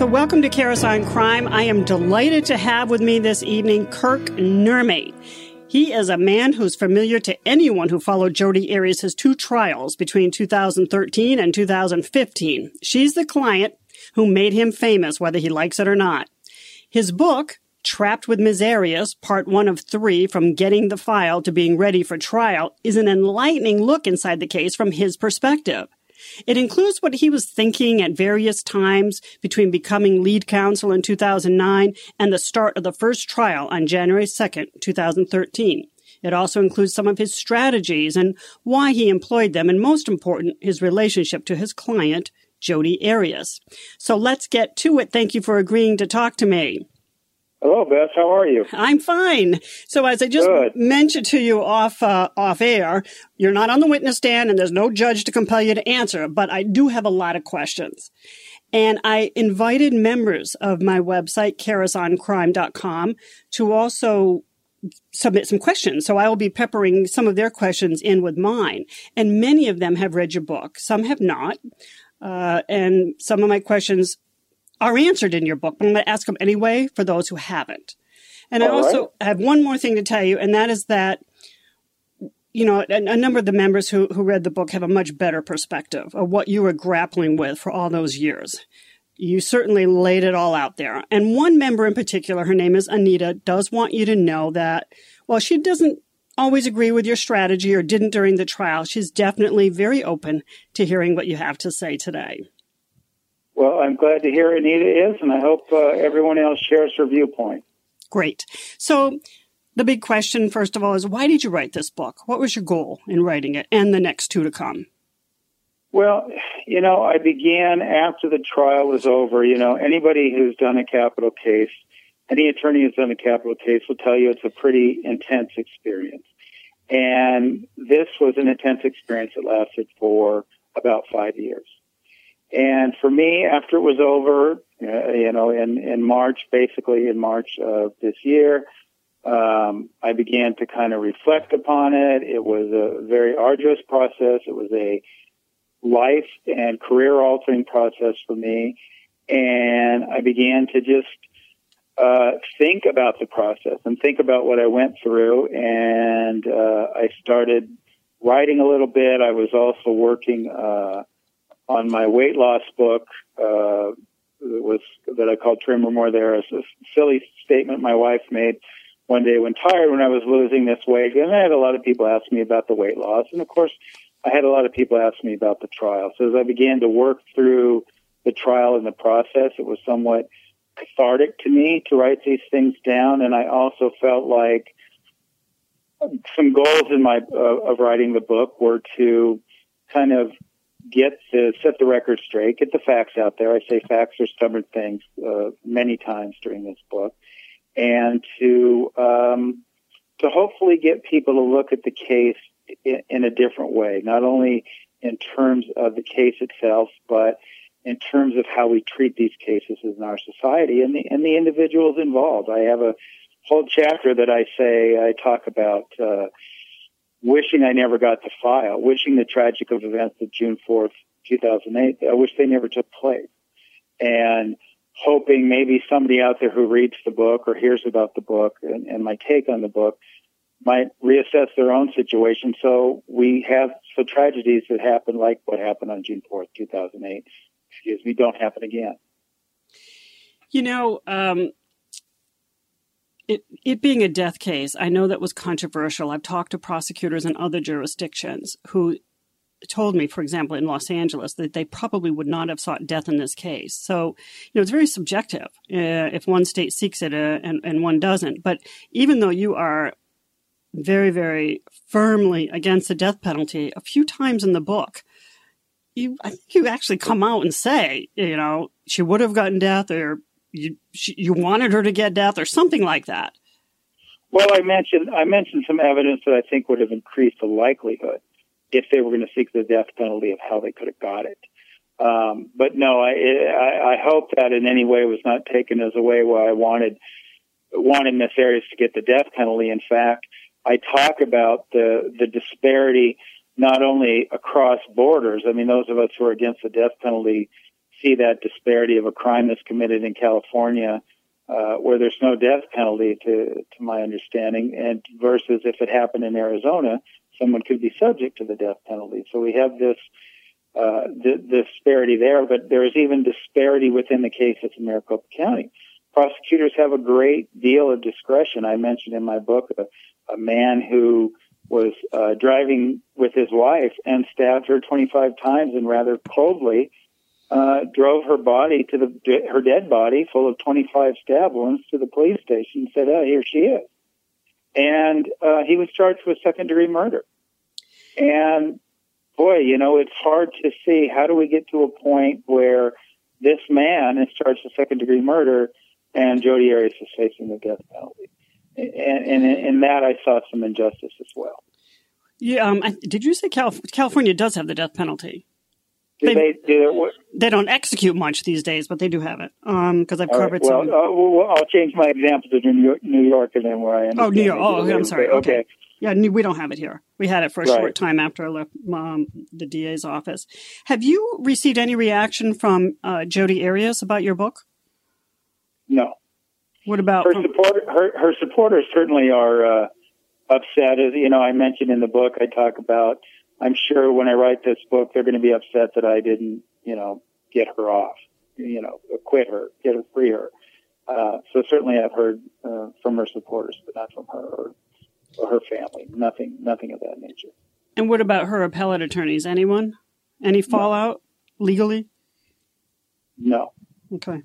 So, welcome to Karas on Crime. I am delighted to have with me this evening Kirk Nurmi. He is a man who's familiar to anyone who followed Jodi Arias' two trials between 2013 and 2015. She's the client who made him famous, whether he likes it or not. His book, Trapped with Ms. Arias, part one of three, from getting the file to being ready for trial, is an enlightening look inside the case from his perspective. It includes what he was thinking at various times between becoming lead counsel in 2009 and the start of the first trial on January 2nd, 2013. It also includes some of his strategies and why he employed them, and most important, his relationship to his client, Jodi Arias. So let's get to it. Thank you for agreeing to talk to me. Hello, Beth. How are you? I'm fine. So, as I just Good. mentioned to you off uh, off air, you're not on the witness stand, and there's no judge to compel you to answer. But I do have a lot of questions, and I invited members of my website, karasoncrime.com, to also submit some questions. So I will be peppering some of their questions in with mine, and many of them have read your book. Some have not, uh, and some of my questions are answered in your book, but I'm going to ask them anyway for those who haven't. And All I also right. have one more thing to tell you, and that is that, you know, a, a, number of the members who, who read the book have a much better perspective of what you were grappling with for all those years. You certainly laid it all out there. And one member in particular, her name is Anita, does want you to know that while she doesn't always agree with your strategy or didn't during the trial, she's definitely very open to hearing what you have to say today. Well, I'm glad to hear Anita is, and I hope uh, everyone else shares her viewpoint. Great. So, the big question, first of all, is why did you write this book? What was your goal in writing it and the next two to come? Well, you know, I began after the trial was over. You know, anybody who's done a capital case, any attorney who's done a capital case will tell you it's a pretty intense experience. And this was an intense experience that lasted for about five years. And for me, after it was over, uh, you know, in, in March, basically in March of this year, um, I began to kind of reflect upon it. It was a very arduous process. It was a life and career altering process for me. And I began to just uh, think about the process and think about what I went through. And uh, I started writing a little bit. I was also working uh, on my weight loss book uh, was that I called Trim More There is a silly statement my wife made one day when tired when I was losing this weight. And I had a lot of people ask me about the weight loss. And of course, I had a lot of people ask me about the trial. So as I began to work through the trial and the process, it was somewhat cathartic to me to write these things down. And I also felt like some goals in my uh, of writing the book were to kind of get the, set the record straight, get the facts out there. I say facts are stubborn things uh, many times during this book, and to um, to hopefully get people to look at the case in, in a different way, not only in terms of the case itself, but in terms of how we treat these cases in our society and the and the individuals involved. I have a whole chapter that I say I talk about. Uh, wishing I never got to file, wishing the tragic of events of June 4th, 2008, I wish they never took place. And hoping maybe somebody out there who reads the book or hears about the book and, and my take on the book might reassess their own situation. So we have so tragedies that happen like what happened on June 4th, 2008, excuse me, don't happen again. You know, um, it, it being a death case, I know that was controversial. I've talked to prosecutors in other jurisdictions who told me, for example, in Los Angeles, that they probably would not have sought death in this case. So, you know, it's very subjective uh, if one state seeks it uh, and, and one doesn't. But even though you are very, very firmly against the death penalty, a few times in the book, you, I think you actually come out and say, you know, she would have gotten death or you you wanted her to get death or something like that. Well, I mentioned I mentioned some evidence that I think would have increased the likelihood if they were going to seek the death penalty of how they could have got it. Um, but no, I, I I hope that in any way was not taken as a way where I wanted wanted Miss Arias to get the death penalty. In fact, I talk about the the disparity not only across borders. I mean, those of us who are against the death penalty see that disparity of a crime that's committed in California, uh, where there's no death penalty, to to my understanding, and versus if it happened in Arizona, someone could be subject to the death penalty. So we have this uh, the, the disparity there, but there is even disparity within the case of Maricopa County. Prosecutors have a great deal of discretion. I mentioned in my book a, a man who was uh, driving with his wife and stabbed her 25 times and rather coldly uh, drove her body to the her dead body full of 25 stab wounds to the police station and said, "Oh, here she is." And uh, he was charged with second degree murder. And boy, you know, it's hard to see how do we get to a point where this man is charged with second degree murder and Jodi Arias is facing the death penalty. And, and in that, I saw some injustice as well. Yeah, um, did you say Calif- California does have the death penalty? Do they, do they don't execute much these days, but they do have it. Um, because I've covered right, well, some. Uh, well, I'll change my example to New York, New York and then where I am. Oh, New York. Oh, I'm sorry. Okay. okay. Yeah, we don't have it here. We had it for a right. short time after I left um, the DA's office. Have you received any reaction from uh, Jodi Arias about your book? No. What about her support? Her, her supporters certainly are uh, upset. As you know, I mentioned in the book, I talk about. I'm sure when I write this book, they're going to be upset that I didn't, you know, get her off, you know, quit her, get her, free her. Uh, so certainly, I've heard uh, from her supporters, but not from her or or her family. Nothing, nothing of that nature. And what about her appellate attorneys? Anyone? Any fallout no. legally? No. Okay.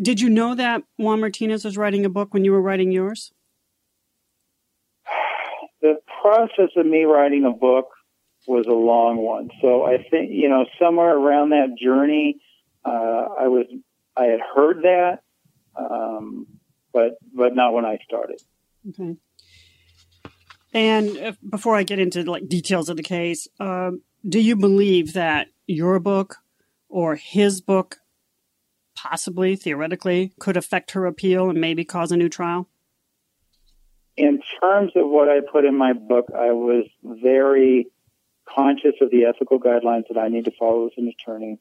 Did you know that Juan Martinez was writing a book when you were writing yours? The process of me writing a book was a long one. So I think, you know, somewhere around that journey, uh, I was, I had heard that, um, but, but not when I started. Okay. And if, before I get into like details of the case, um, do you believe that your book or his book possibly, theoretically, could affect her appeal and maybe cause a new trial? In terms of what I put in my book, I was very conscious of the ethical guidelines that I need to follow as an attorney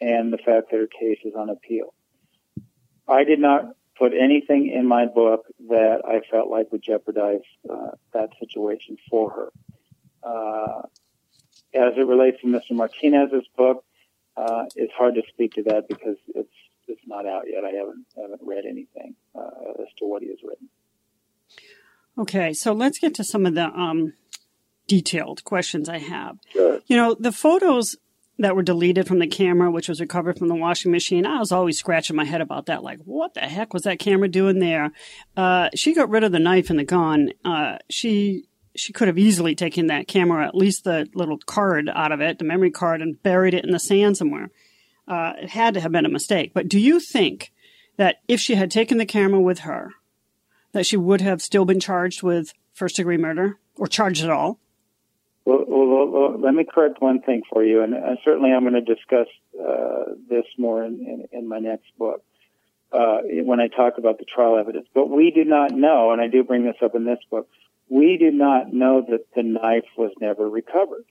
and the fact that her case is on appeal. I did not put anything in my book that I felt like would jeopardize uh, that situation for her. Uh, as it relates to Mr. Martinez's book, uh, it's hard to speak to that because it's it's not out yet. I haven't haven't read anything uh, as to what he has written. Okay, so let's get to some of the um, detailed questions I have. Sure. You know, the photos that were deleted from the camera, which was recovered from the washing machine. I was always scratching my head about that. Like, what the heck was that camera doing there? Uh, she got rid of the knife and the gun. Uh, she, she could have easily taken that camera, at least the little card out of it, the memory card, and buried it in the sand somewhere. Uh, it had to have been a mistake. But do you think that if she had taken the camera with her, that she would have still been charged with first degree murder or charged at all? Well, well, well, let me correct one thing for you, and uh, certainly I'm going to discuss uh, this more in, in, in, my next book uh, when I talk about the trial evidence. But we do not know, and I do bring this up in this book, we do not know that the knife was never recovered.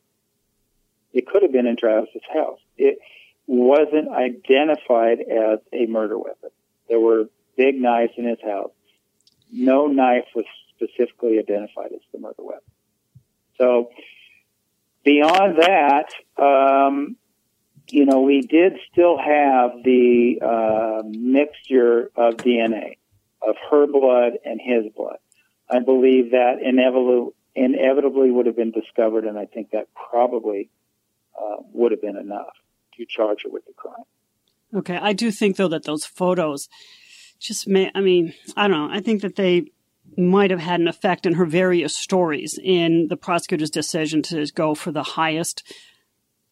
It could have been in Travis's house. It wasn't identified as a murder weapon. There were big knives in his house. No knife was specifically identified as the murder weapon. So beyond that, um, you know, we did still have the uh, mixture of DNA of her blood and his blood. I believe that inevitably, inevitably would have been discovered, and I think that probably uh, would have been enough to charge her with the crime. Okay, I do think though that those photos just may. I mean, I don't know. I think that they might have had an effect in her various stories in the prosecutor's decision to go for the highest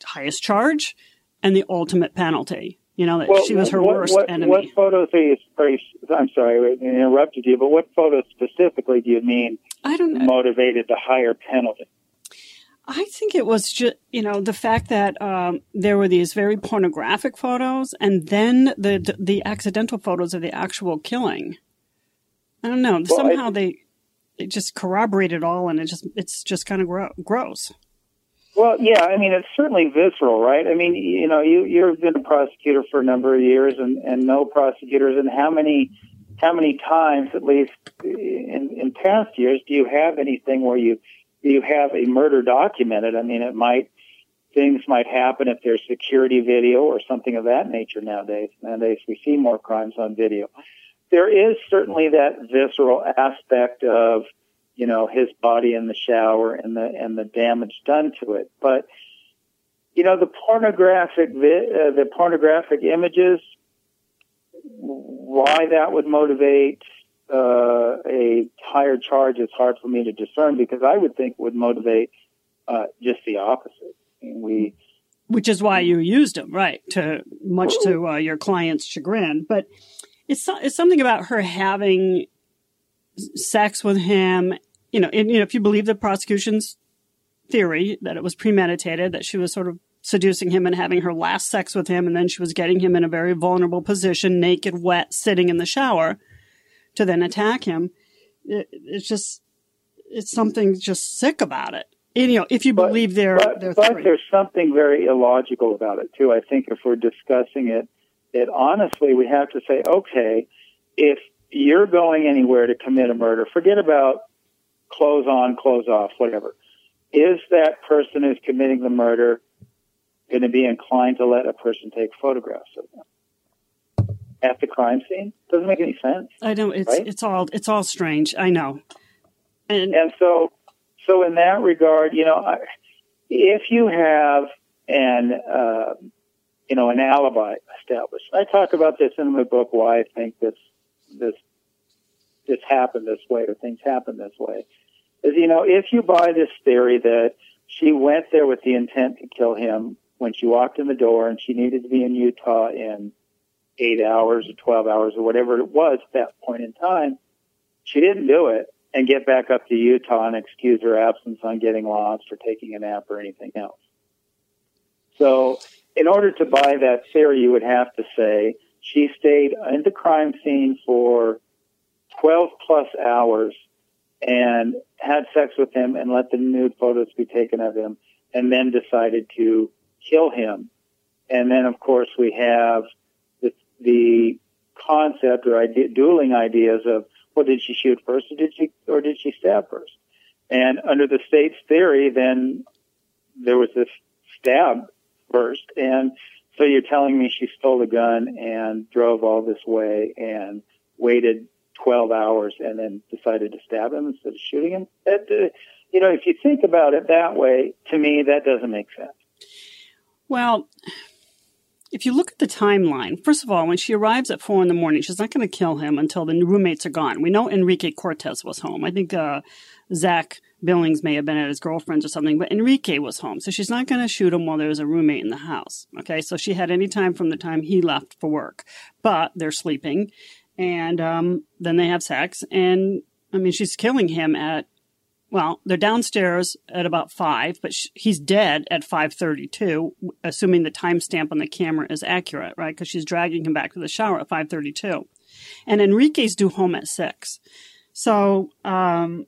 highest charge and the ultimate penalty. You know that well, she was her what, worst what, enemy. What photos are you, are you? I'm sorry, I interrupted you, but what photos specifically do you mean? I don't know. Motivated the higher penalty. I think it was just, you know, the fact that um, there were these very pornographic photos and then the the accidental photos of the actual killing. I don't know. Well, Somehow I, they they just corroborate it all, and it just it's just kind of gro- gross. Well, yeah, I mean, it's certainly visceral, right? I mean, you know, you, you've been a prosecutor for a number of years and, and know prosecutors and how many, how many times, at least in, in past years, do you have anything where you, you have a murder documented? I mean, it might, things might happen if there's security video or something of that nature nowadays. Nowadays, we see more crimes on video. There is certainly that visceral aspect of, you know, his body in the shower and the and the damage done to it. But you know, the pornographic vi- uh, the pornographic images, why that would motivate uh, a higher charge is hard for me to discern because I would think would motivate uh, just the opposite. I mean, we, which is why you used them, right? To much to uh, your client's chagrin, but it's it's something about her having sex with him. You know, and, you know, if you believe the prosecution's theory that it was premeditated, that she was sort of seducing him and having her last sex with him, and then she was getting him in a very vulnerable position, naked, wet, sitting in the shower, to then attack him. It, it's just, it's something just sick about it. And, you know, if you but, believe their, but, their but there's something very illogical about it too. I think if we're discussing it, it honestly, we have to say, okay, if you're going anywhere to commit a murder, forget about clothes on, clothes off, whatever. Is that person who's committing the murder going to be inclined to let a person take photographs of them at the crime scene? Doesn't make any sense. I know it's right? it's all it's all strange. I know, and and so so in that regard, you know, if you have an uh, you know an alibi established, I talk about this in my book. Why I think this this this happened this way or things happen this way is you know if you buy this theory that she went there with the intent to kill him when she walked in the door and she needed to be in Utah in eight hours or 12 hours or whatever it was at that point in time, she didn't do it and get back up to Utah and excuse her absence on getting lost or taking a nap or anything else. So in order to buy that theory, you would have to say she stayed in the crime scene for 12 plus hours and had sex with him and let the nude photos be taken of him and then decided to kill him. And then, of course, we have the, the concept or idea, dueling ideas of, well, did she shoot first or did she, or did she stab first? And under the state's theory, then there was this stab first. And so you're telling me she stole a gun and drove all this way and waited 12 hours and then decided to stab him instead of shooting him? That, uh, you know, if you think about it that way, to me, that doesn't make sense. Well, if you look at the timeline, first of all, when she arrives at four in the morning, she's not going to kill him until the roommates are gone. We know Enrique Cortez was home. I think uh, Zach Billings may have been at his girlfriend's or something, but Enrique was home. So she's not going to shoot him while there's a roommate in the house. Okay. So she had any time from the time he left for work, but they're sleeping and um, then they have sex. And I mean, she's killing him at well, they're downstairs at about five, but sh- he's dead at five thirty-two, assuming the timestamp on the camera is accurate, right? Because she's dragging him back to the shower at five thirty-two, and Enrique's due home at six, so um,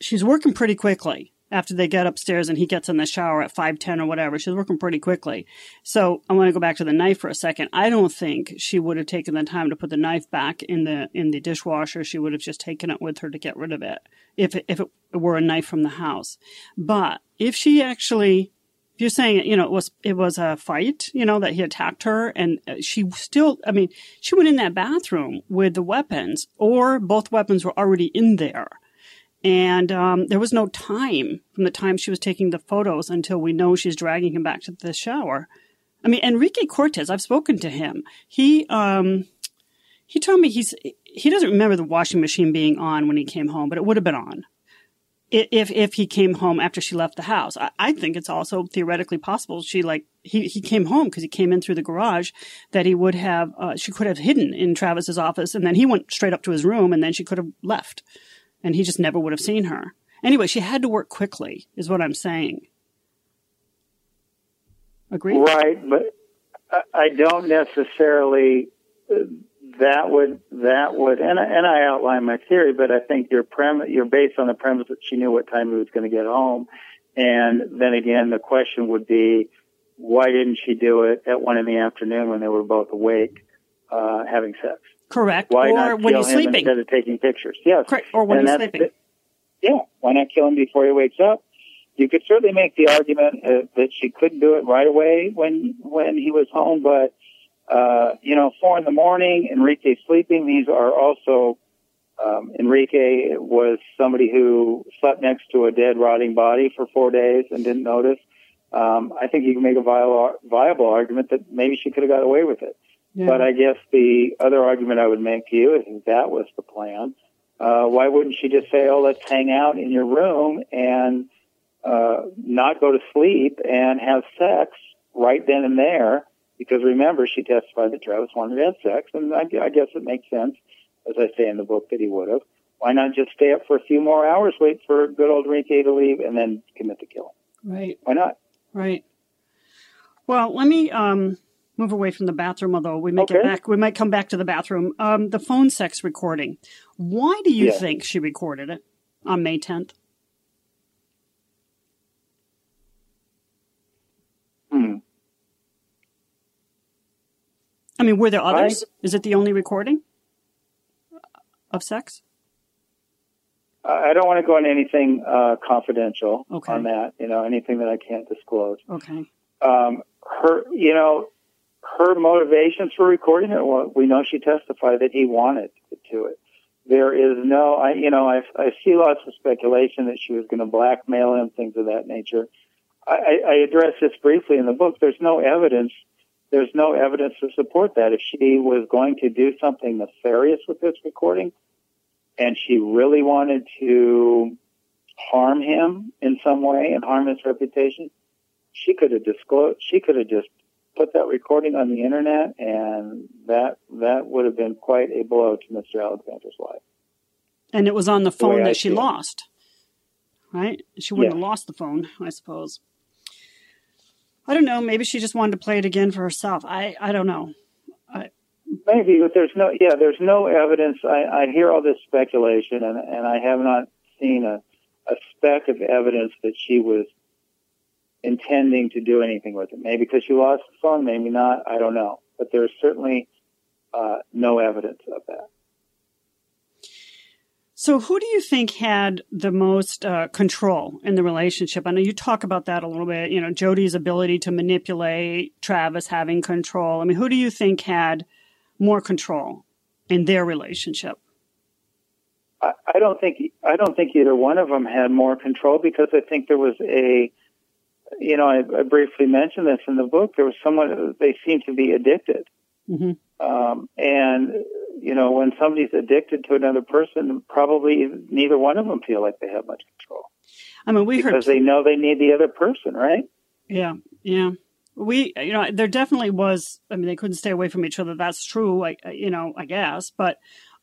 she's working pretty quickly after they get upstairs and he gets in the shower at 510 or whatever. She's working pretty quickly. So I want to go back to the knife for a second. I don't think she would have taken the time to put the knife back in the in the dishwasher. She would have just taken it with her to get rid of it if it, if it were a knife from the house. But if she actually if you're saying you know it was it was a fight you know that he attacked her and she still i mean she went in that bathroom with the weapons or both weapons were already in there and um, there was no time from the time she was taking the photos until we know she's dragging him back to the shower. I mean, Enrique Cortez, I've spoken to him. He um, he told me he's he doesn't remember the washing machine being on when he came home, but it would have been on if if he came home after she left the house. I, I think it's also theoretically possible she like he he came home because he came in through the garage that he would have uh, she could have hidden in Travis's office and then he went straight up to his room and then she could have left and he just never would have seen her. Anyway, she had to work quickly, is what I'm saying. Agree? Right, but I don't necessarily. That would that would and I, and I outline my theory, but I think your premise you're based on the premise that she knew what time he was going to get home, And then again, the question would be, why didn't she do it at one in the afternoon when they were both awake, uh, having sex? Correct. Why or not when he's him sleeping. instead of taking pictures? Yes. Correct. Or when And he's sleeping. yeah. Why not kill him before he wakes up? You could certainly make the argument uh, that she couldn't do it right away when when he was home, but uh, you know, four in the morning, Enrique sleeping. These are also um, Enrique was somebody who slept next to a dead, rotting body for four days and didn't notice. Um, I think you can make a viable, viable argument that maybe she could have got away with it. Yeah. But I guess the other argument I would make to you is if that was the plan. Uh, why wouldn't she just say, "Oh, let's hang out in your room and uh, not go to sleep and have sex right then and there?" Because remember, she testified that Travis wanted to have sex, and I, I guess it makes sense, as I say in the book, that he would have. Why not just stay up for a few more hours, wait for good old Enrique to leave, and then commit the killing? right. Why not? Right. Well, let me um, move away from the bathroom, although we may get back. We might come back to the bathroom. Um, the phone sex recording. Why do you Yeah. think she recorded it on May 10th? Hmm. I mean, were there others? I- Is it the only recording of sex? I don't want to go into anything uh, confidential Okay. on that. You know, anything that I can't disclose. Okay. Um, her, you know, her motivations for recording it. Well, we know she testified that he wanted to it. There is no, I, you know, I, I see lots of speculation that she was going to blackmail him, things of that nature. I, I address this briefly in the book. There's no evidence. There's no evidence to support that. If she was going to do something nefarious with this recording, and she really wanted to harm him in some way and harm his reputation, she could have disclosed. She could have just put that recording on the internet, and that that would have been quite a blow to Mr. Alexander's life. And it was on the phone I that she see it. lost, right? She wouldn't Yes. have lost the phone, I suppose. I don't know. Maybe she just wanted to play it again for herself. I, I don't know. I, Maybe, but there's no. Yeah, there's no evidence. I, I hear all this speculation, and and I have not seen a a speck of evidence that she was intending to do anything with it. Maybe because she lost the phone, maybe not. I don't know. But there's certainly uh, no evidence of that. So, who do you think had the most uh, control in the relationship? I know you talk about that a little bit. You know, Jodi's ability to manipulate, Travis having control. I mean, who do you think had more control in their relationship? I, I don't think I don't think either one of them had more control because I think there was a, you know, I, I briefly mentioned this in the book. There was someone they seemed to be addicted, hmm um, and you know, when somebody's addicted to another person, probably neither one of them feel like they have much control I mean, we heard because they know they need the other person, right? Yeah, yeah. We, you know, there definitely was. I mean, they couldn't stay away from each other. That's true. I- you know, I guess, but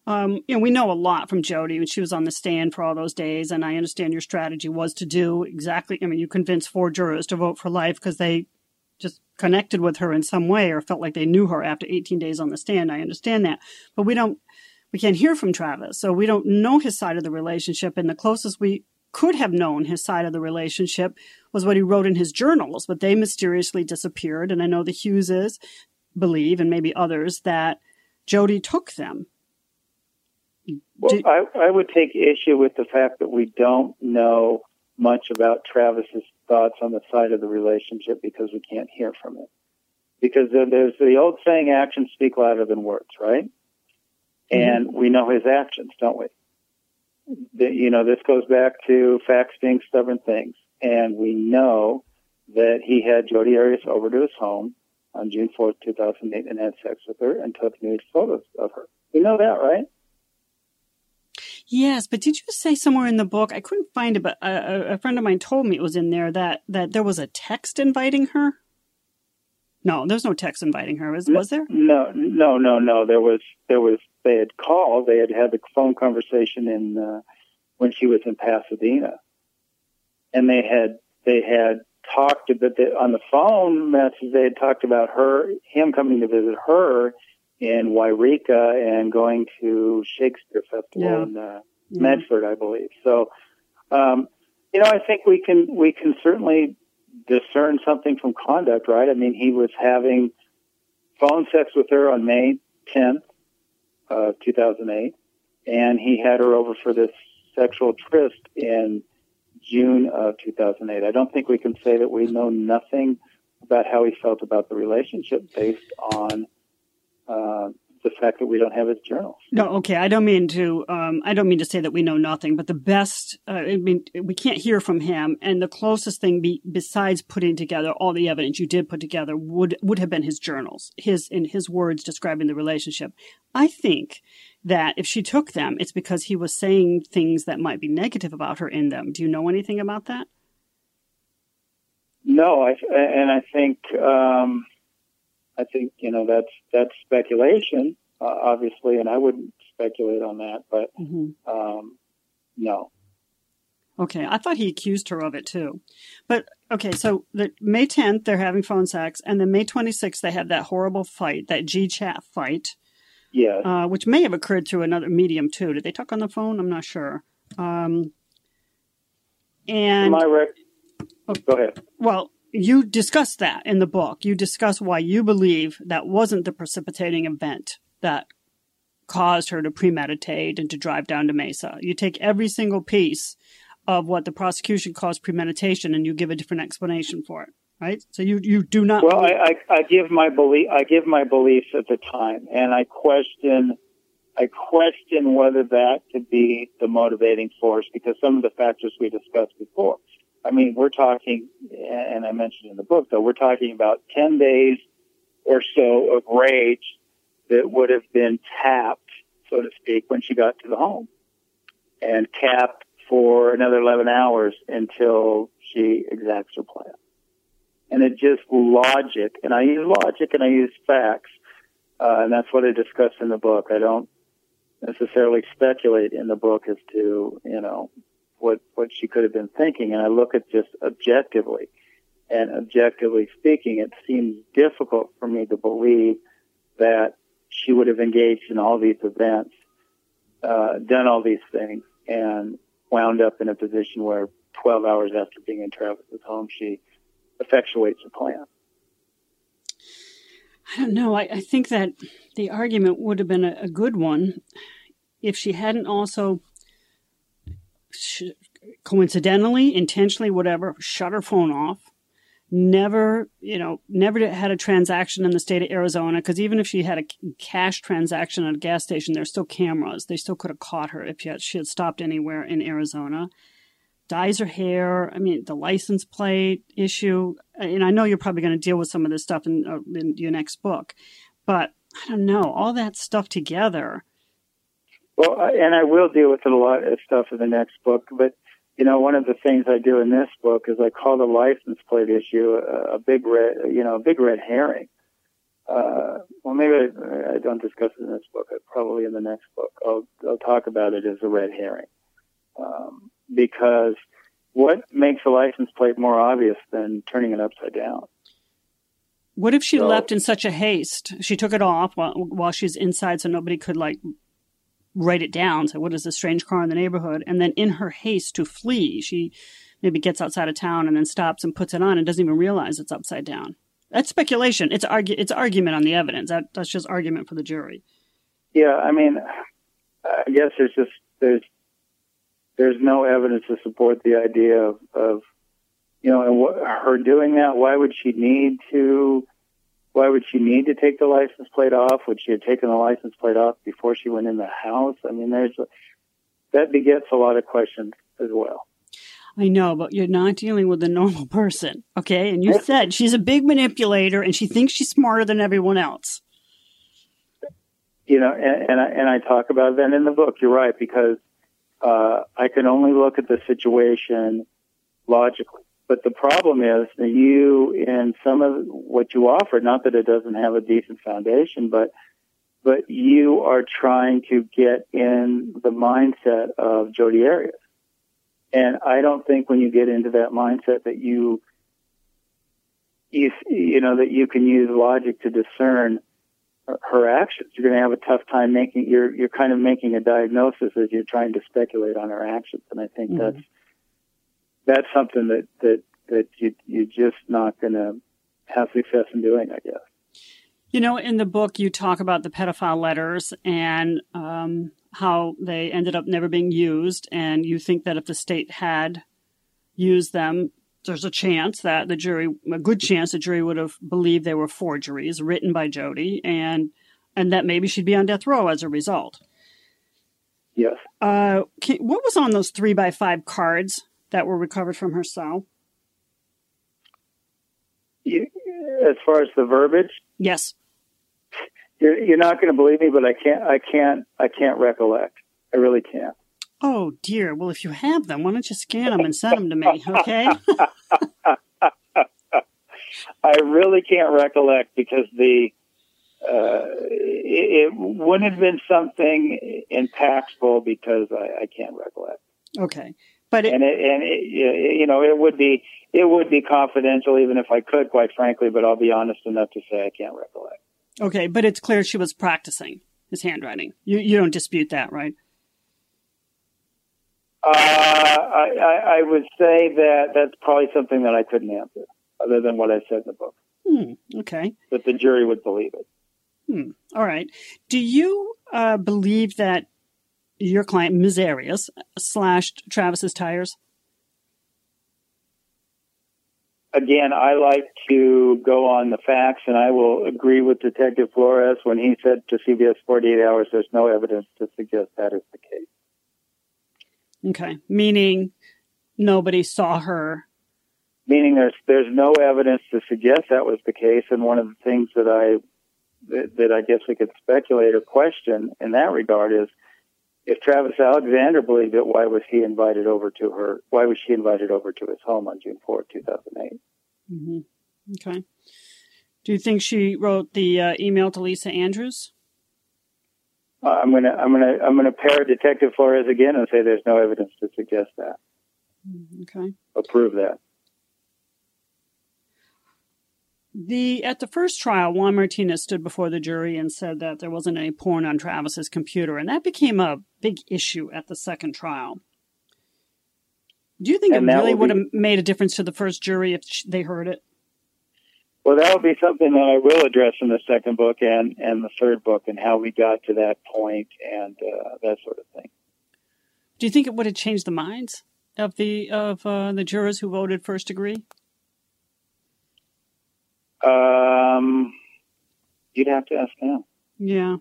um, you know, we know a lot from Jodi when she was on the stand for all those days, and I understand your strategy was to do exactly. I mean, you convinced four jurors to vote for life because they just connected with her in some way or felt like they knew her after 18 days on the stand. I understand that, but we don't. We can't hear from Travis, so we don't know his side of the relationship. And the closest we could have known his side of the relationship was what he wrote in his journals, but they mysteriously disappeared. And I know the Hugheses believe, and maybe others, that Jodi took them. Well, Did- I, I would take issue with the fact that we don't know much about Travis's thoughts on the side of the relationship because we can't hear from him. Because there's the old saying, actions speak louder than words, right? Mm-hmm. And we know his actions, don't we? The, you know, this goes back to facts being stubborn things. And we know that he had Jodi Arias over to his home on June 4th, 2008 and had sex with her and took nude photos of her. We know that, right? Yes, but did you say somewhere in the book? I couldn't find it, but a, a- a friend of mine told me it was in there that that there was a text inviting her. No, there's no text inviting her. Was, was there? No, no, no, no. There was, there was. They had called. They had had the phone conversation in uh, when she was in Pasadena, and they had they had talked about the, on the phone message. They had talked about her, him coming to visit her in Yreka and going to Shakespeare Festival Yeah. in uh, Yeah. Medford, I believe. So, um, You know, I think we can we can certainly discern something from conduct, right? I mean, he was having phone sex with her on May 10th, uh, 2008, and he had her over for this sexual tryst in June of 2008. I don't think we can say that we know nothing about how he felt about the relationship based on uh, the fact that we don't have his journals. No, okay. I don't mean to. Um, I don't mean to say that we know nothing. But the best. Uh, I mean, we can't hear from him, and the closest thing, be, besides putting together all the evidence you did put together, would would have been his journals, his in his words describing the relationship. I think that if she took them, it's because he was saying things that might be negative about her in them. Do you know anything about that? No, I, and I think um, I think you know that's that's speculation, uh, obviously, and I wouldn't speculate on that. But mm-hmm. um, no. Okay, I thought he accused her of it too. But okay, so the May 10th they're having phone sex, and then May 26th they have that horrible fight, that G chat fight. Yeah. Uh, which may have occurred through another medium too. Did they talk on the phone? I'm not sure. Um, and my rec- oh, go ahead. Well, you discuss that in the book. You discuss why you believe that wasn't the precipitating event that caused her to premeditate and to drive down to Mesa. You take every single piece of what the prosecution calls premeditation and you give a different explanation for it, right? So you, you do not. Well, I, I, I give my belief. I give my beliefs at the time, and I question. I question whether that could be the motivating force because some of the factors we discussed before. I mean, we're talking, and I mentioned in the book, though, we're talking about 10 days or so of rage that would have been tapped, so to speak, when she got to the home and capped for another 11 hours until she exacts her plan. And it just logic, and I use logic and I use facts, uh, and that's what I discuss in the book. I don't necessarily speculate in the book as to, you know, what what she could have been thinking, and I look at just objectively. And objectively speaking, it seems difficult for me to believe that she would have engaged in all these events, uh, done all these things, and wound up in a position where 12 hours after being in Travis's home, she effectuates a plan. I don't know. I, I, think that the argument would have been a, a good one if she hadn't also coincidentally, intentionally, whatever, shut her phone off. Never, you know, never had a transaction in the state of Arizona because even if she had a cash transaction at a gas station, there's still cameras. They still could have caught her if she had, she had stopped anywhere in Arizona. Dyes her hair. I mean, the license plate issue. And I know you're probably going to deal with some of this stuff in, uh, in your next book, but I don't know. All that stuff together well, and I will deal with a lot of stuff in the next book, but you know, one of the things I do in this book is I call the license plate issue a, a big red, you know, a big red herring. Uh, well, maybe I, I don't discuss it in this book. Probably in the next book, I'll, I'll talk about it as a red herring, um, because what makes a license plate more obvious than turning it upside down? What if she so, left in such a haste? She took it off while, while she's inside, so nobody could like write it down. So, what is this strange car in the neighborhood? And then, in her haste to flee, she maybe gets outside of town and then stops and puts it on and doesn't even realize it's upside down. That's speculation. It's argu- It's argument on the evidence. That, that's just argument for the jury. Yeah, I mean, I guess there's just there's there's no evidence to support the idea of, of you know, and what, her doing that. Why would she need to? Why would she need to take the license plate off? Would she have taken the license plate off before she went in the house? I mean, there's that begets a lot of questions as well. I know, but you're not dealing with a normal person, okay? And you said she's a big manipulator and she thinks she's smarter than everyone else. You know, and, and I and I talk about that in the book. You're right because uh, I can only look at the situation logically. But the problem is that you, in some of what you offer, not that it doesn't have a decent foundation, but but you are trying to get in the mindset of Jodi Arias. And I don't think when you get into that mindset that you, you, you know, that you can use logic to discern her actions. You're going to have a tough time making, you're, you're kind of making a diagnosis as you're trying to speculate on her actions. And I think mm-hmm. that's, that's something that that that you you're just not going to have success in doing, I guess. You know, in the book, you talk about the pedophile letters and um, how they ended up never being used, and you think that if the state had used them, there's a chance that the jury, a good chance the jury would have believed they were forgeries written by Jodi, and and that maybe she'd be on death row as a result. Yes. Uh, can, what was on those three by five cards that were recovered from her cell? You, as far as the verbiage, yes. You're, you're not going to believe me, but I can't. I can't. I can't recollect. I really can't. Oh dear. Well, if you have them, why don't you scan them and send them to me? Okay. I really can't recollect because the uh, it, it, wouldn't have been something impactful because I, I can't recollect. Okay, but it, and it, and it, you know it would be it would be confidential even if I could, quite frankly. But I'll be honest enough to say I can't recollect. Okay, but it's clear she was practicing his handwriting. You you don't dispute that, right? Uh, I, I, I would say that that's probably something that I couldn't answer, other than what I said in the book. Hmm, okay. That the jury would believe it. Hmm, all right. Do you uh, believe that your client, Ms. Arias, slashed Travis's tires? Again, I like to go on the facts, and I will agree with Detective Flores when he said to CBS 48 Hours there's no evidence to suggest that is the case. Okay. Meaning nobody saw her. Meaning there's there's no evidence to suggest that was the case, and one of the things that I that, that I guess we could speculate or question in that regard is if Travis Alexander believed it, why was he invited over to her? Why was she invited over to his home on June 4, 2008? Mm-hmm. Okay. Do you think she wrote the uh, email to Lisa Andrews? Uh, I'm gonna I'm gonna I'm gonna pair Detective Flores again and say there's no evidence to suggest that. Mm, okay. Approve that. The at the first trial, Juan Martinez stood before the jury and said that there wasn't any porn on Travis's computer, and that became a big issue at the second trial. Do you think and it really would have made a difference to the first jury if they heard it? Well, that would be something that I will address in the second book and, and the third book and how we got to that point and uh, that sort of thing. Do you think it would have changed the minds of the of uh, the jurors who voted first degree? Um, you'd have to ask them. Yeah,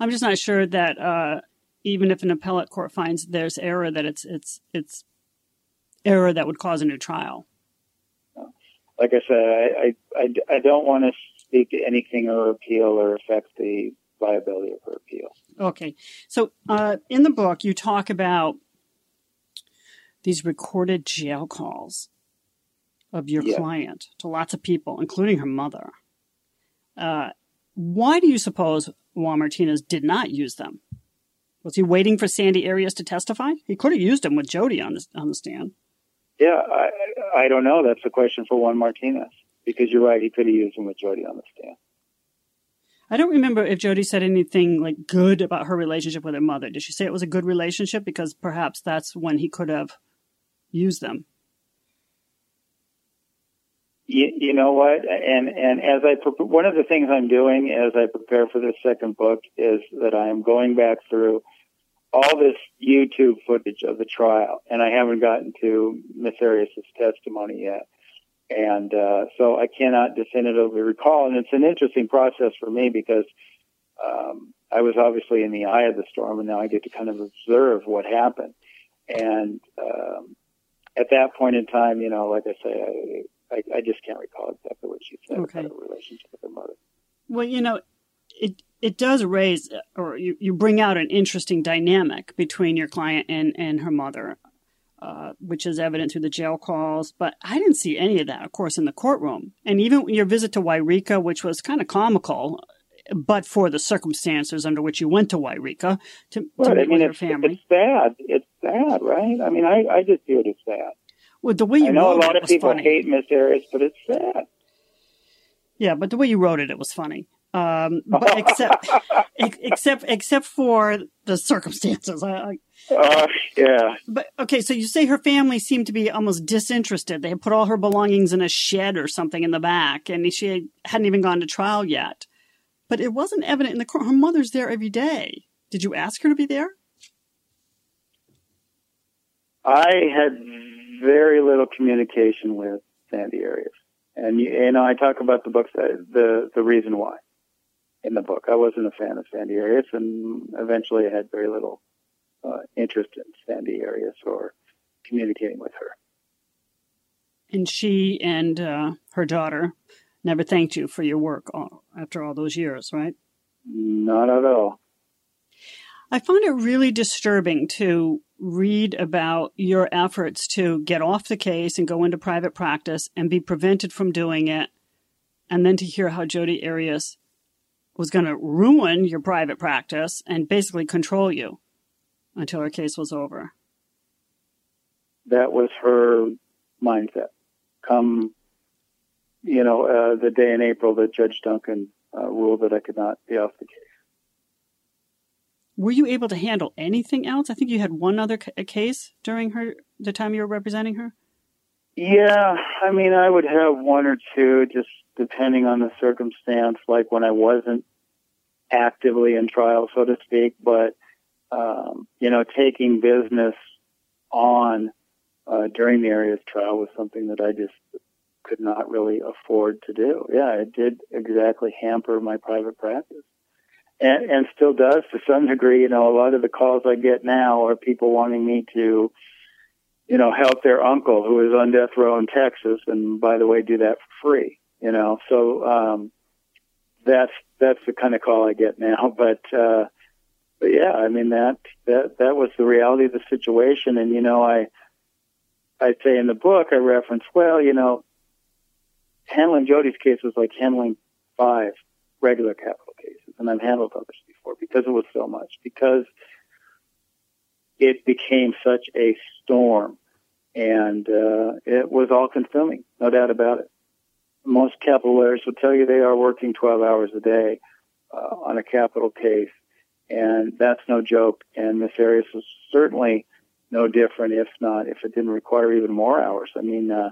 I'm just not sure that uh, even if an appellate court finds there's error, that it's it's it's error that would cause a new trial like I said, I, I, I don't want to speak to anything or appeal or affect the viability of her appeal. Okay. So uh, in the book, you talk about these recorded jail calls of your yeah. client to lots of people, including her mother. Uh, why do you suppose Juan Martinez did not use them? Was he waiting for Sandy Arias to testify? He could have used them with Jodi on the, on the stand. Yeah, I, I don't know. That's a question for Juan Martinez because you're right. He could have used him with Jodi on the stand. I don't remember if Jodi said anything like good about her relationship with her mother. Did she say it was a good relationship? Because perhaps that's when he could have used them. You, you know what? And and as I one of the things I'm doing as I prepare for this second book is that I am going back through all this YouTube footage of the trial, and I haven't gotten to Miss Arias' testimony yet. And uh, so I cannot definitively recall. And it's an interesting process for me because um, I was obviously in the eye of the storm, and now I get to kind of observe what happened. And um, at that point in time, you know, like I say, I, I, I just can't recall exactly what she said okay. about her relationship with her mother. Well, you know, it it does raise or you, you bring out an interesting dynamic between your client and, and her mother, uh, which is evident through the jail calls. But I didn't see any of that, of course, in the courtroom. And even your visit to Yreka, which was kind of comical, but for the circumstances under which you went to Yreka to, meet I mean, with it's, family. It's sad. It's sad, right? I mean, I, I just view it as sad. Well, the way you I know a lot of people funny. hate Miss Arias, but it's sad. Yeah, but the way you wrote it, it was funny. Um, but except, except, except for the circumstances. I, uh, yeah. But okay, so you say her family seemed to be almost disinterested. They had put all her belongings in a shed or something in the back, and she hadn't even gone to trial yet. But it wasn't evident in the court. Her mother's there every day. Did you ask her to be there? I had very little communication with Sandy Arias, and you, and I talk about the book, the the reason why in the book. I wasn't a fan of Sandy Arias, and eventually I had very little uh, interest in Sandy Arias or communicating with her. And she and uh, her daughter never thanked you for your work all, after all those years, right? Not at all. I find it really disturbing to read about your efforts to get off the case and go into private practice and be prevented from doing it, and then to hear how Jodi Arias was going to ruin your private practice and basically control you until her case was over. That was her mindset. Come, you know, uh, the day in April that Judge Duncan uh, ruled that I could not be off the case. Were you able to handle anything else? I think you had one other ca- case during her the time you were representing her. Yeah, I mean, I would have one or two, just depending on the circumstance. Like when I wasn't actively in trial, so to speak, but um, you know, taking business on uh, during the Arias trial was something that I just could not really afford to do. Yeah, it did exactly hamper my private practice. And, and still does to some degree. You know, a lot of the calls I get now are people wanting me to, you know, help their uncle who is on death row in Texas, and by the way, do that for free. You know, so um, that's that's the kind of call I get now. But uh, but yeah, I mean that that that was the reality of the situation, and you know, I I say in the book I reference, well, you know, handling Jodi's case was like handling five regular cases, and I've handled others before because it was so much because it became such a storm, and uh, it was all consuming, no doubt about it. Most capital lawyers will tell you they are working 12 hours a day uh, on a capital case and that's no joke. And Miss Arias was certainly no different, if not, if it didn't require even more hours. I mean, uh,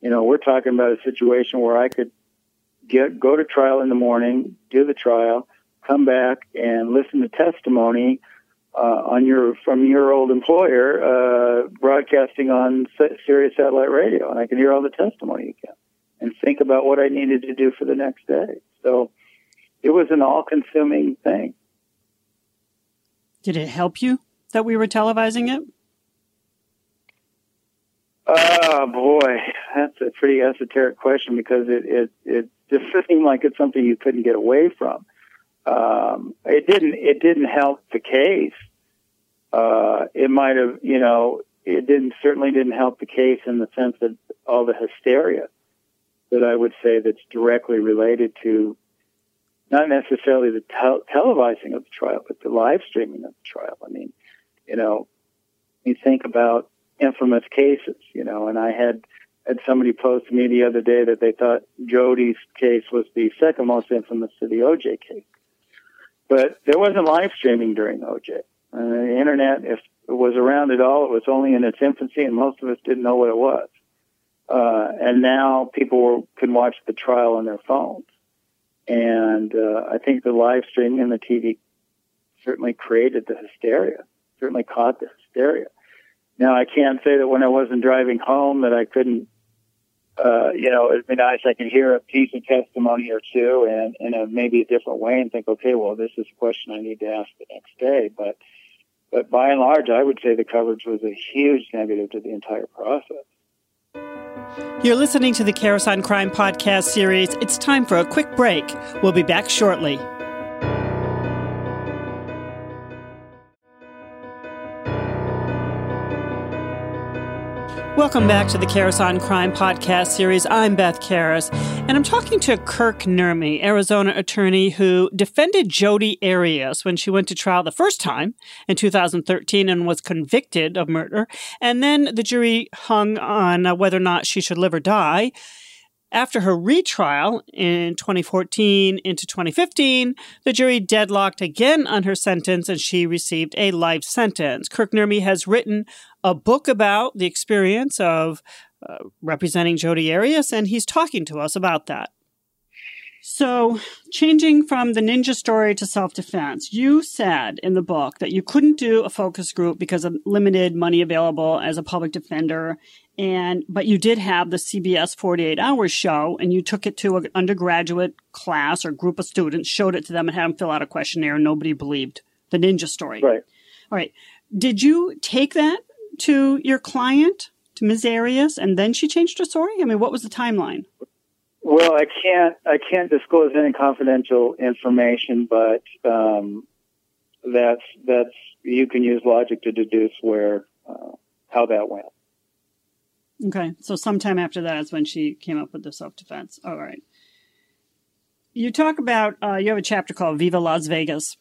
you know, we're talking about a situation where I could get go to trial in the morning, do the trial, come back and listen to testimony uh, on your from your old employer uh, broadcasting on Sirius satellite radio, and I can hear all the testimony again and think about what I needed to do for the next day. So it was an all-consuming thing. Did it help you that we were televising it? Oh boy, that's a pretty esoteric question because it it it just seemed like it's something you couldn't get away from. Um, it didn't it didn't help the case. Uh, it might have, you know, it didn't certainly didn't help the case in the sense that all the hysteria that I would say that's directly related to not necessarily the tel- televising of the trial, but the live streaming of the trial. I mean, you know, you think about infamous cases, you know, and I had had somebody post to me the other day that they thought Jodi's case was the second most infamous to the OJ case. But there wasn't live streaming during OJ. Uh, the internet, if it was around at all, it was only in its infancy, and most of us didn't know what it was. Uh, and now people were, can watch the trial on their phones. And uh, I think the live streaming and the TV certainly created the hysteria, certainly caught the hysteria. Now I can't say that when I wasn't driving home that I couldn't, uh, you know, it'd be nice I could hear a piece of testimony or two and in a maybe a different way and think, okay, well, this is a question I need to ask the next day. But, but by and large, I would say the coverage was a huge negative to the entire process. You're listening to the Karas on Crime podcast series. It's time for a quick break. We'll be back shortly. Welcome back to the Karas on Crime podcast series. I'm Beth Karas, and I'm talking to Kirk Nurmi, Arizona attorney who defended Jodi Arias when she went to trial the first time in 2013 and was convicted of murder. And then the jury hung on uh, whether or not she should live or die. After her retrial in 2014 into 2015, the jury deadlocked again on her sentence and she received a life sentence. Kirk Nurmi has written a book about the experience of uh, representing Jodi Arias, and he's talking to us about that. So, changing from the ninja story to self defense, you said in the book that you couldn't do a focus group because of limited money available as a public defender. And, but you did have the CBS 48 hours show and you took it to an undergraduate class or group of students, showed it to them and had them fill out a questionnaire and nobody believed the ninja story. Right. All right. Did you take that to your client, to Ms. Arias, and then she changed her story? I mean, what was the timeline? Well, I can't I can't disclose any confidential information, but um, that's that's you can use logic to deduce where uh, how that went. Okay, so sometime after that is when she came up with the self defense. All right. You talk about uh, you have a chapter called "Viva Las Vegas,"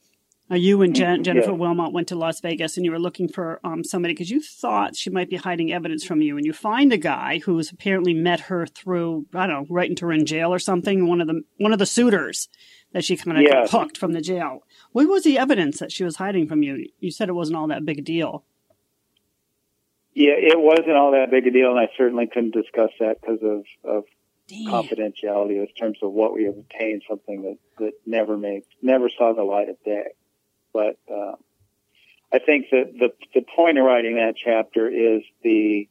you and Jen- Jennifer yeah. Willmott went to Las Vegas and you were looking for um, somebody because you thought she might be hiding evidence from you. And you find a guy who's apparently met her through, I don't know, right into her in jail or something, one of the one of the suitors that she kind of yeah. got hooked from the jail. What was the evidence that she was hiding from you? You said it wasn't all that big a deal. Yeah, it wasn't all that big a deal, and I certainly couldn't discuss that because of, of confidentiality in terms of what we have obtained, something that, that never made, never saw the light of day. But uh, I think that the the point of writing that chapter is the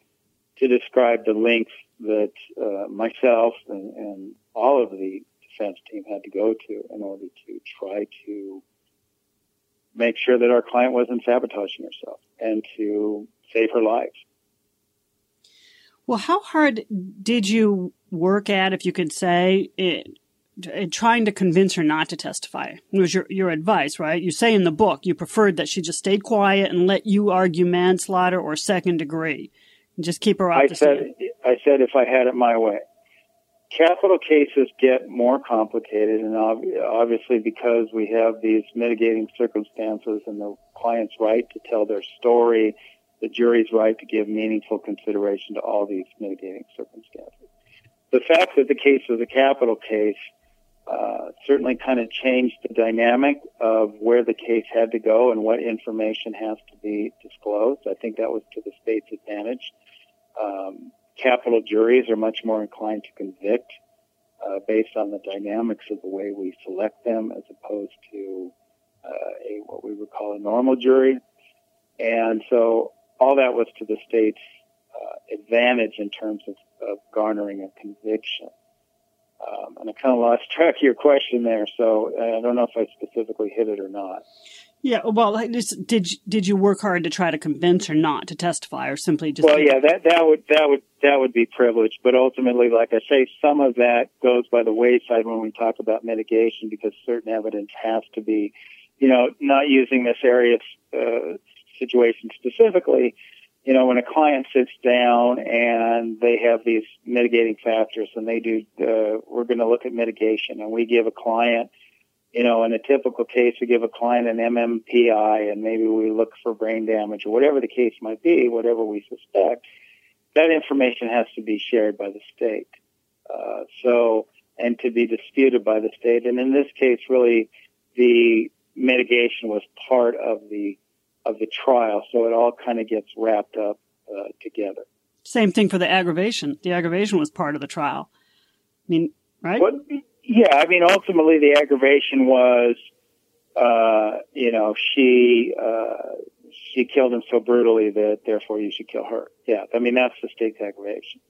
to describe the lengths that uh, myself and, and all of the defense team had to go to in order to try to make sure that our client wasn't sabotaging herself and to save her life. Well, how hard did you work at, if you could say, it, Uh, trying to convince her not to testify was your, your advice, right? You say in the book you preferred that she just stayed quiet and let you argue manslaughter or second degree and just keep her off I the said, stand. I said if I had it my way. Capital cases get more complicated and obviously because we have these mitigating circumstances and the client's right to tell their story, the jury's right to give meaningful consideration to all these mitigating circumstances. The fact that the case was a capital case uh, certainly kind of changed the dynamic of where the case had to go and what information has to be disclosed. I think that was to the state's advantage. Um, capital juries are much more inclined to convict uh, based on the dynamics of the way we select them as opposed to uh, a what we would call a normal jury. And so all that was to the state's uh, advantage in terms of, of garnering a conviction. Um, and I kind of lost track of your question there, so I don't know if I specifically hit it or not. Yeah, well, did did you work hard to try to convince her not to testify, or simply just? Well, yeah, that that would that would that would be privileged, but ultimately, like I say, some of that goes by the wayside when we talk about mitigation because certain evidence has to be, you know, not using Miss Arias uh, situation specifically you know, when a client sits down and they have these mitigating factors and they do, uh, we're going to look at mitigation and we give a client, you know, in a typical case, we give a client an MMPI and maybe we look for brain damage or whatever the case might be, whatever we suspect, that information has to be shared by the state. Uh, so, and to be disputed by the state. And in this case, really, the mitigation was part of the of the trial. So it all kind of gets wrapped up uh, together. Same thing for the aggravation. The aggravation was part of the trial. I mean, right? What, yeah, I mean, ultimately the aggravation was, uh, you know, she uh, she killed him so brutally that therefore you should kill her. Yeah, I mean that's the state's aggravation.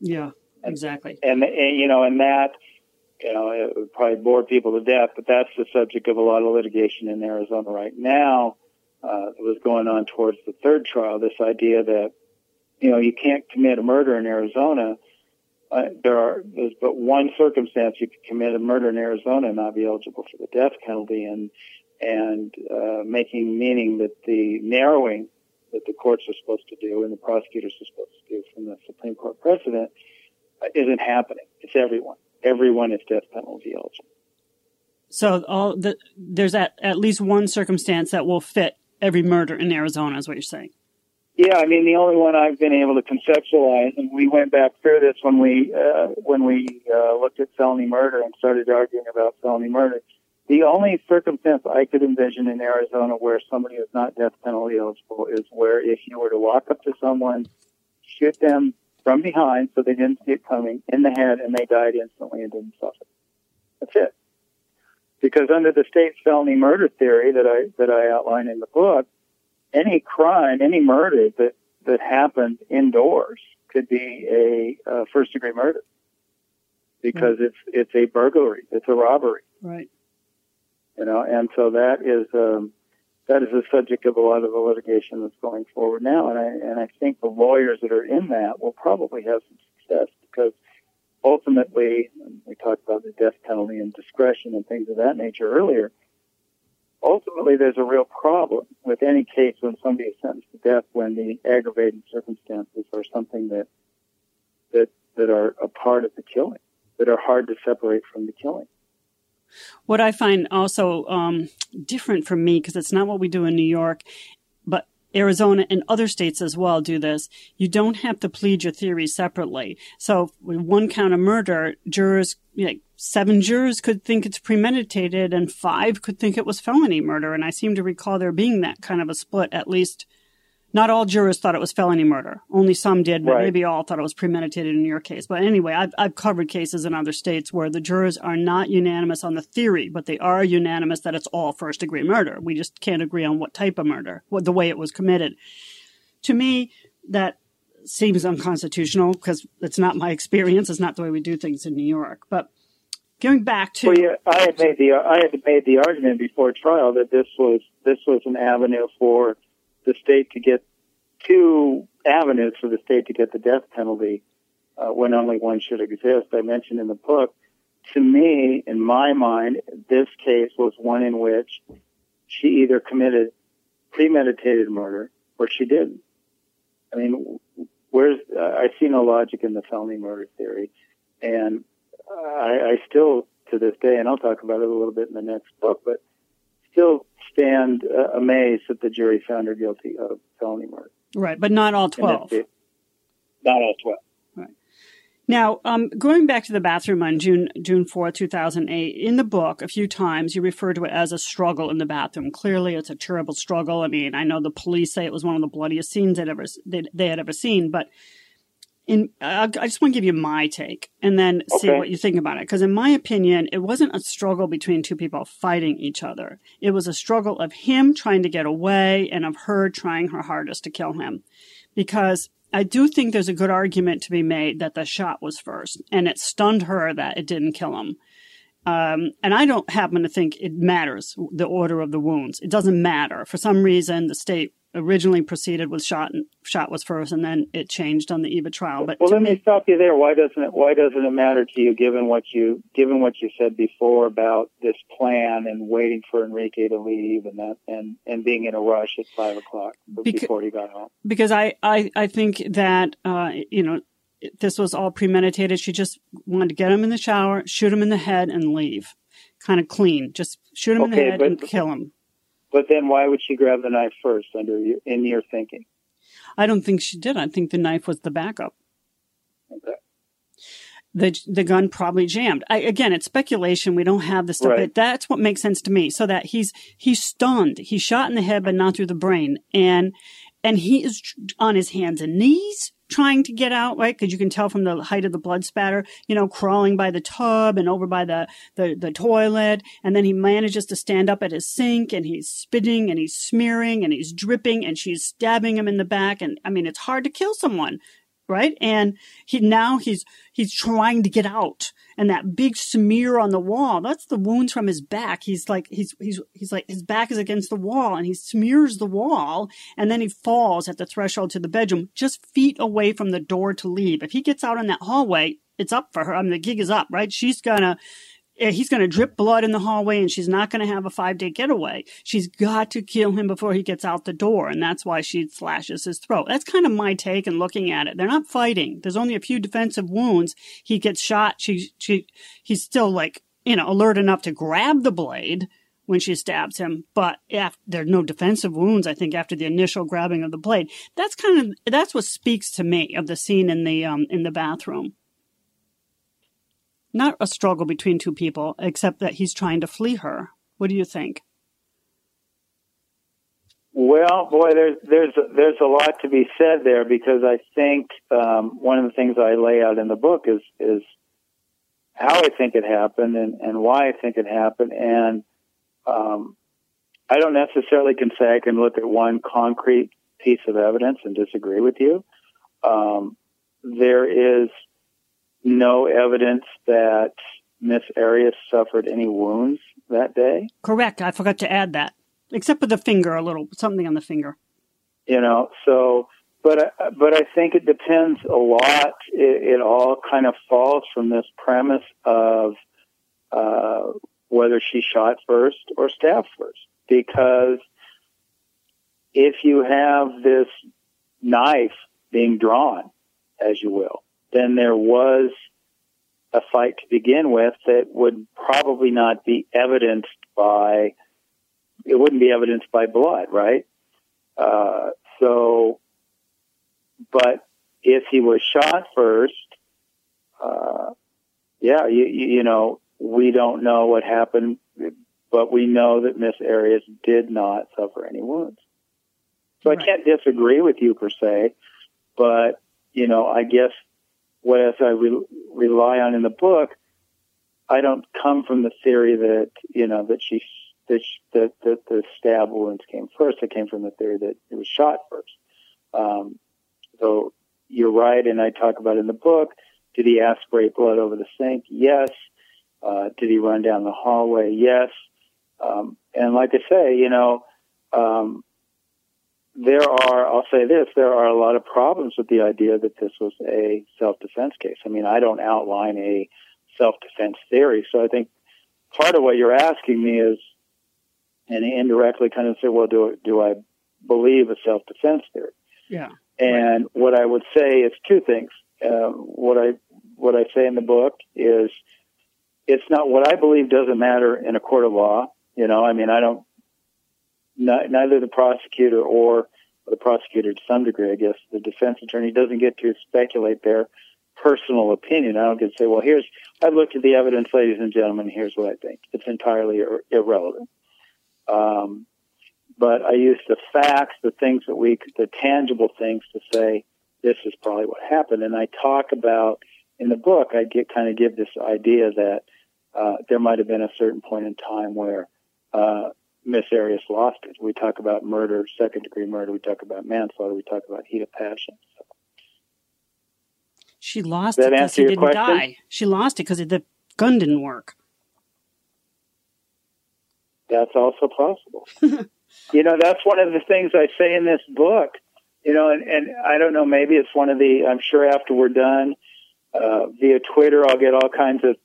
Yeah, exactly. And, and, and you know, and that you know, it would probably bore people to death, but that's the subject of a lot of litigation in Arizona right now. Uh, it was going on towards the third trial, this idea that, you know, you can't commit a murder in Arizona. Uh, there are, there's but one circumstance you could commit a murder in Arizona and not be eligible for the death penalty and, and, uh, making meaning that the narrowing that the courts are supposed to do and the prosecutors are supposed to do from the Supreme Court precedent isn't happening. It's everyone everyone is death penalty eligible. So all the, there's at, at least one circumstance that will fit every murder in Arizona, is what you're saying. Yeah, I mean the only one I've been able to conceptualize, and we went back through this when we uh, when we uh, looked at felony murder and started arguing about felony murder. The only circumstance I could envision in Arizona where somebody is not death penalty eligible is where if you were to walk up to someone, shoot them from behind so they didn't see it coming in the head and they died instantly and didn't suffer. That's it. Because under the state felony murder theory that I that I outline in the book, any crime, any murder that that happened indoors could be a uh, first degree murder because right. it's it's a burglary, it's a robbery. Right. You know, and so that is um, that is the subject of a lot of the litigation that's going forward now, and I and I think the lawyers that are in that will probably have some success because ultimately we talked about the death penalty and discretion and things of that nature earlier. Ultimately, there's a real problem with any case when somebody is sentenced to death when the aggravating circumstances are something that that that are a part of the killing, that are hard to separate from the killing. What I find also um, different from me, because it's not what we do in New York, but Arizona and other states as well do this. You don't have to plead your theory separately. So with one count of murder, jurors, like seven jurors could think it's premeditated and five could think it was felony murder. And I seem to recall there being that kind of a split, at least not all jurors thought it was felony murder. Only some did, but right. maybe all thought it was premeditated in your case. But anyway, I've, I've covered cases in other states where the jurors are not unanimous on the theory, but they are unanimous that it's all first degree murder. We just can't agree on what type of murder, what the way it was committed. To me, that seems unconstitutional because it's not my experience. It's not the way we do things in New York. But going back to well, yeah, I had made the I had made the argument before trial that this was this was an avenue for the state to get two avenues for the state to get the death penalty uh, when only one should exist. I mentioned in the book. To me, in my mind, this case was one in which she either committed premeditated murder or she didn't. I mean, where's uh, I see no logic in the felony murder theory, and I, I still to this day, and I'll talk about it a little bit in the next book, but still stand uh, amazed that the jury found her guilty of felony murder. Right, but not all 12. Not all 12. Right. Now, um, going back to the bathroom on June June 4, 2008, in the book, a few times you refer to it as a struggle in the bathroom. Clearly, it's a terrible struggle. I mean, I know the police say it was one of the bloodiest scenes they'd ever, they, they had ever seen, but in I, I just want to give you my take and then see okay. what you think about it. Because in my opinion, it wasn't a struggle between two people fighting each other. It was a struggle of him trying to get away and of her trying her hardest to kill him. Because I do think there's a good argument to be made that the shot was first, and it stunned her that it didn't kill him. Um, and I don't happen to think it matters the order of the wounds. It doesn't matter. For some reason, the state originally proceeded with shot and shot was first, and then it changed on the Eva trial. But well, let me, me stop you there. Why doesn't it? Why doesn't it matter to you, given what you given what you said before about this plan and waiting for Enrique to leave and that and and being in a rush at five o'clock before he got home? Because I I I think that uh, you know this was all premeditated. She just wanted to get him in the shower, shoot him in the head, and leave. Kind of clean. Just shoot him okay, in the head but, and kill him. But then why would she grab the knife first under you, in your thinking? I don't think she did. I think the knife was the backup. Okay. The the gun probably jammed. I, again, it's speculation. We don't have the stuff, right. but that's what makes sense to me. So that he's he's stunned. He's shot in the head, but not through the brain, and and he is on his hands and knees trying to get out, right? Because you can tell from the height of the blood spatter, you know, crawling by the tub and over by the, the, the toilet. And then he manages to stand up at his sink and he's spitting and he's smearing and he's dripping and she's stabbing him in the back. And I mean, it's hard to kill someone right? And he now he's he's trying to get out, and that big smear on the wall that's the wounds from his back. He's like he's he's he's like his back is against the wall, and he smears the wall, and then he falls at the threshold to the bedroom, just feet away from the door to leave. If he gets out in that hallway, it's up for her. I mean, the gig is up, right? She's gonna he's going to drip blood in the hallway and she's not going to have a five day getaway. She's got to kill him before he gets out the door. And that's why she slashes his throat. That's kind of my take in looking at it. They're not fighting. There's only a few defensive wounds. He gets shot. She, she, he's still like, you know, alert enough to grab the blade when she stabs him, but after, there are no defensive wounds. I think after the initial grabbing of the blade, that's kind of that's what speaks to me of the scene in the um, in the bathroom. Not a struggle between two people, except that he's trying to flee her. What do you think? Well, boy, there's there's there's a lot to be said there because I think um, one of the things I lay out in the book is is how I think it happened and, and why I think it happened, and um, I don't necessarily can say I can look at one concrete piece of evidence and disagree with you. Um, there is no evidence that Miss Arias suffered any wounds that day. Correct. I forgot to add that except with the finger a little, something on the finger. You know, so, but, but I think it depends a lot. It, it all kind of falls from this premise of, uh, whether she shot first or stabbed first. Because if you have this knife being drawn, as you will, then there was a fight to begin with that would probably not be evidenced by it wouldn't be evidenced by blood, right? Uh, so, but if he was shot first, uh, yeah, you, you know, we don't know what happened, but we know that Miss Arias did not suffer any wounds. So right. I can't disagree with you per se, but you know, I guess what I re- rely on in the book, I don't come from the theory that you know that she that the, the, the stab wounds came first. It came from the theory that it was shot first. Um, so you're right, and I talk about in the book. Did he aspirate blood over the sink? Yes. Uh, did he run down the hallway? Yes. Um, and like I say, you know, um, there are, I'll say this, there are a lot of problems with the idea that this was a self-defense case. I mean, I don't outline a self-defense theory. So I think part of what you're asking me is, and indirectly kind of say, well, do do I believe a self defense theory? Yeah. And right. what I would say is two things. Uh, what I what I say in the book is it's not what I believe doesn't matter in a court of law. You know, I mean, I don't. Not, neither the prosecutor or the prosecutor, to some degree, I guess, the defense attorney doesn't get to speculate their personal opinion. I don't get to say, well, here's I've looked at the evidence, ladies and gentlemen. Here's what I think. It's entirely ir- irrelevant. Um, but I use the facts, the things that we, the tangible things to say this is probably what happened. And I talk about in the book, I get kind of give this idea that uh, there might have been a certain point in time where uh, Miss Arias lost it. We talk about murder, second degree murder. We talk about manslaughter. We talk about heat of passion. So. She lost it because he didn't question? die. She lost it because the gun didn't work that's also possible. you know, that's one of the things I say in this book. You know, and, and I don't know, maybe it's one of the, I'm sure after we're done, uh, via Twitter, I'll get all kinds of,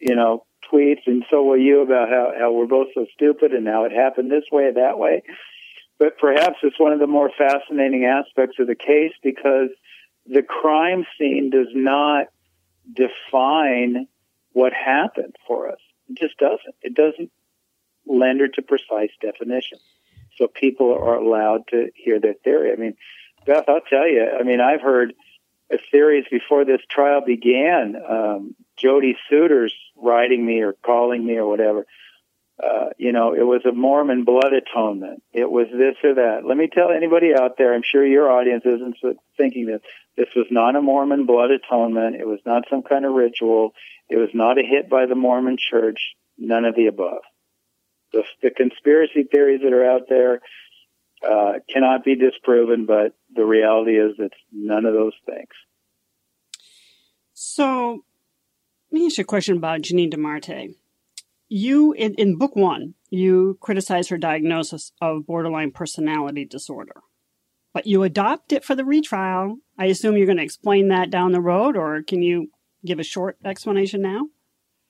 you know, tweets, and so will you about how, how we're both so stupid and how it happened this way, that way. But perhaps it's one of the more fascinating aspects of the case because the crime scene does not define what happened for us. It just doesn't. It doesn't lender to precise definition. So people are allowed to hear their theory. I mean, Beth, I'll tell you, I mean, I've heard theories before this trial began. Um, Jodi Suiters writing me or calling me or whatever. Uh, you know, it was a Mormon blood atonement. It was this or that. Let me tell anybody out there, I'm sure your audience isn't thinking this. This was not a Mormon blood atonement. It was not some kind of ritual. It was not a hit by the Mormon church. None of the above the, the conspiracy theories that are out there uh, cannot be disproven, but the reality is it's none of those things. So, let me ask you a question about Janeen DeMarte. You, in, in book one, you criticize her diagnosis of borderline personality disorder, but you adopt it for the retrial. I assume you're going to explain that down the road, or can you give a short explanation now?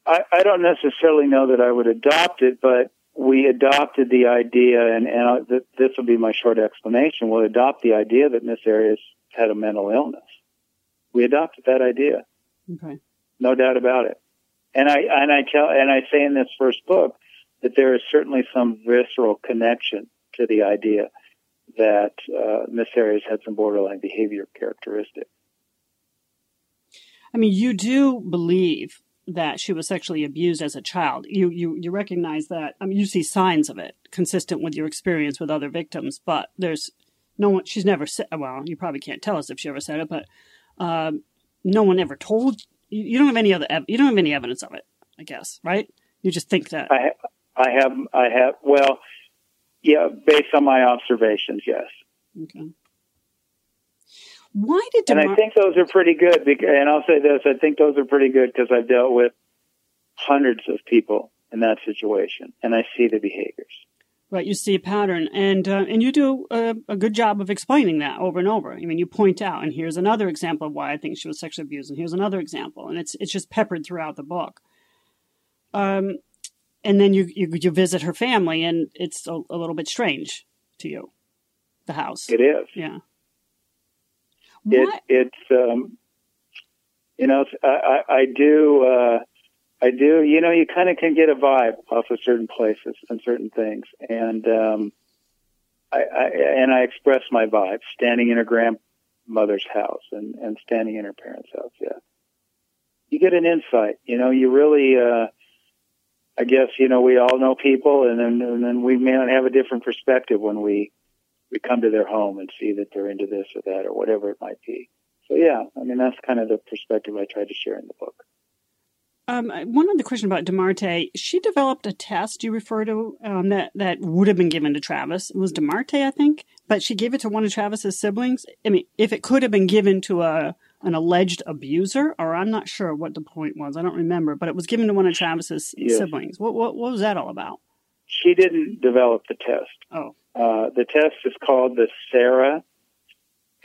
I, I don't necessarily know that I would adopt it, but we adopted the idea, and, and th- this will be my short explanation. We'll adopt the idea that Miss Arias had a mental illness. We adopted that idea. Okay. No doubt about it. And I and I tell and I say in this first book that there is certainly some visceral connection to the idea that uh, Miss Arias had some borderline behavior characteristics. I mean, you do believe that she was sexually abused as a child. You you you recognize that. I mean, you see signs of it consistent with your experience with other victims, but there's no one. She's never said. Well, you probably can't tell us if she ever said it, but um, no one ever told. You, don't have any other. You don't have any evidence of it. I guess, right? You just think that. I I have I have well, yeah, based on my observations, yes. Okay. Why did DeMar- and I think those are pretty good. Because, And I'll say this: I think those are pretty good because I've dealt with hundreds of people in that situation, and I see the behaviors. Right, you see a pattern, and uh, and you do a, a, good job of explaining that over and over. I mean, you point out, and here's another example of why I think she was sexually abused, and here's another example, and it's it's just peppered throughout the book. Um, and then you you, you visit her family, and it's a, a little bit strange to you, the house. It is. Yeah. It, it's um, you know I, I, I do uh, I do you know you kind of can get a vibe off of certain places and certain things and um, I, I and I express my vibe standing in her grandmother's house and and standing in her parents' house yeah you get an insight you know you really uh, I guess you know we all know people and then and then we may not have a different perspective when we we come to their home and see that they're into this or that or whatever it might be. So yeah, I mean that's kind of the perspective I try to share in the book. Um, one other question about DeMarte. She developed a test you refer to um, that that would have been given to Travis. It was DeMarte, I think, but she gave it to one of Travis's siblings. I mean, if it could have been given to a an alleged abuser, or I'm not sure what the point was. I don't remember, but it was given to one of Travis's yes. siblings. What, what what was that all about? She didn't develop the test. Oh. Uh, the test is called the SARA,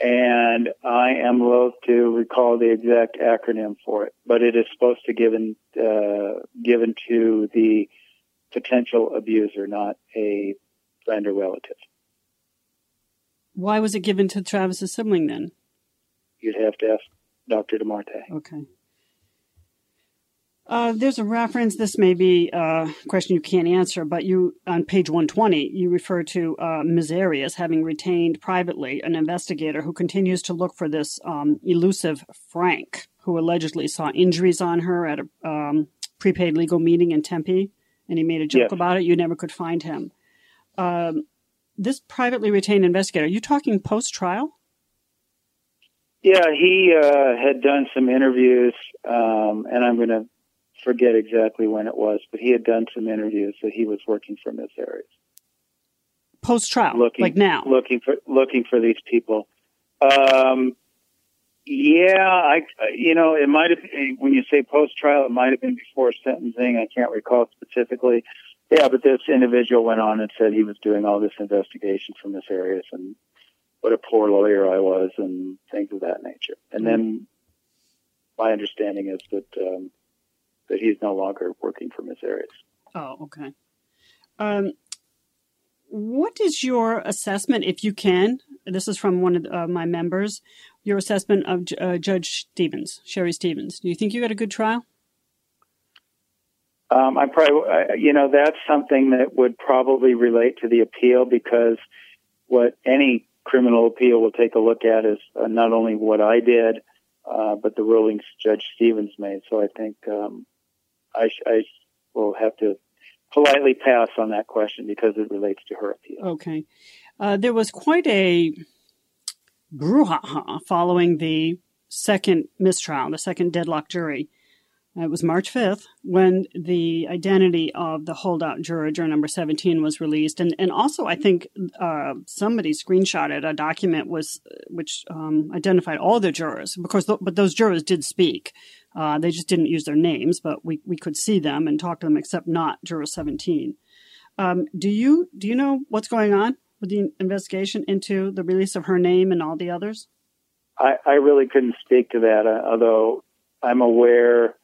and I am loath to recall the exact acronym for it, but it is supposed to given uh, given to the potential abuser, not a friend or relative. Why was it given to Travis's sibling then? You'd have to ask Dr. DeMarte. Okay. Uh, there's a reference. This may be a question you can't answer, but you on page 120 you refer to uh, Ms. Arias having retained privately an investigator who continues to look for this um, elusive Frank, who allegedly saw injuries on her at a um, prepaid legal meeting in Tempe, and he made a joke yes. about it. You never could find him. Um, this privately retained investigator. Are you talking post trial? Yeah, he uh, had done some interviews, um, and I'm going to forget exactly when it was, but he had done some interviews that he was working from this area. Post trial, looking like now, looking for looking for these people. Um, yeah, I you know it might have when you say post trial, it might have been before sentencing. I can't recall specifically. Yeah, but this individual went on and said he was doing all this investigation from this area and what a poor lawyer I was and things of that nature. And then my understanding is that um, that he's no longer working for Miss Arias. Oh, okay. Um, what is your assessment, if you can? This is from one of uh, my members. Your assessment of uh, Judge Stephens, Sherry Stephens. Do you think you got a good trial? Um, I probably, you know, that's something that would probably relate to the appeal because what any criminal appeal will take a look at is uh, not only what I did, uh, but the rulings Judge Stephens made. So I think um, I, I will have to politely pass on that question because it relates to her appeal. Okay. Uh, there was quite a brouhaha following the second mistrial, the second deadlock jury. It was March 5th when the identity of the holdout juror, juror number 17, was released. And, and also, I think uh, somebody screenshotted a document was which um, identified all the jurors, because th- but those jurors did speak. Uh, they just didn't use their names, but we, we could see them and talk to them, except not juror 17. Um, do you do you know what's going on with the investigation into the release of her name and all the others? I, I really couldn't speak to that, uh, although I'm aware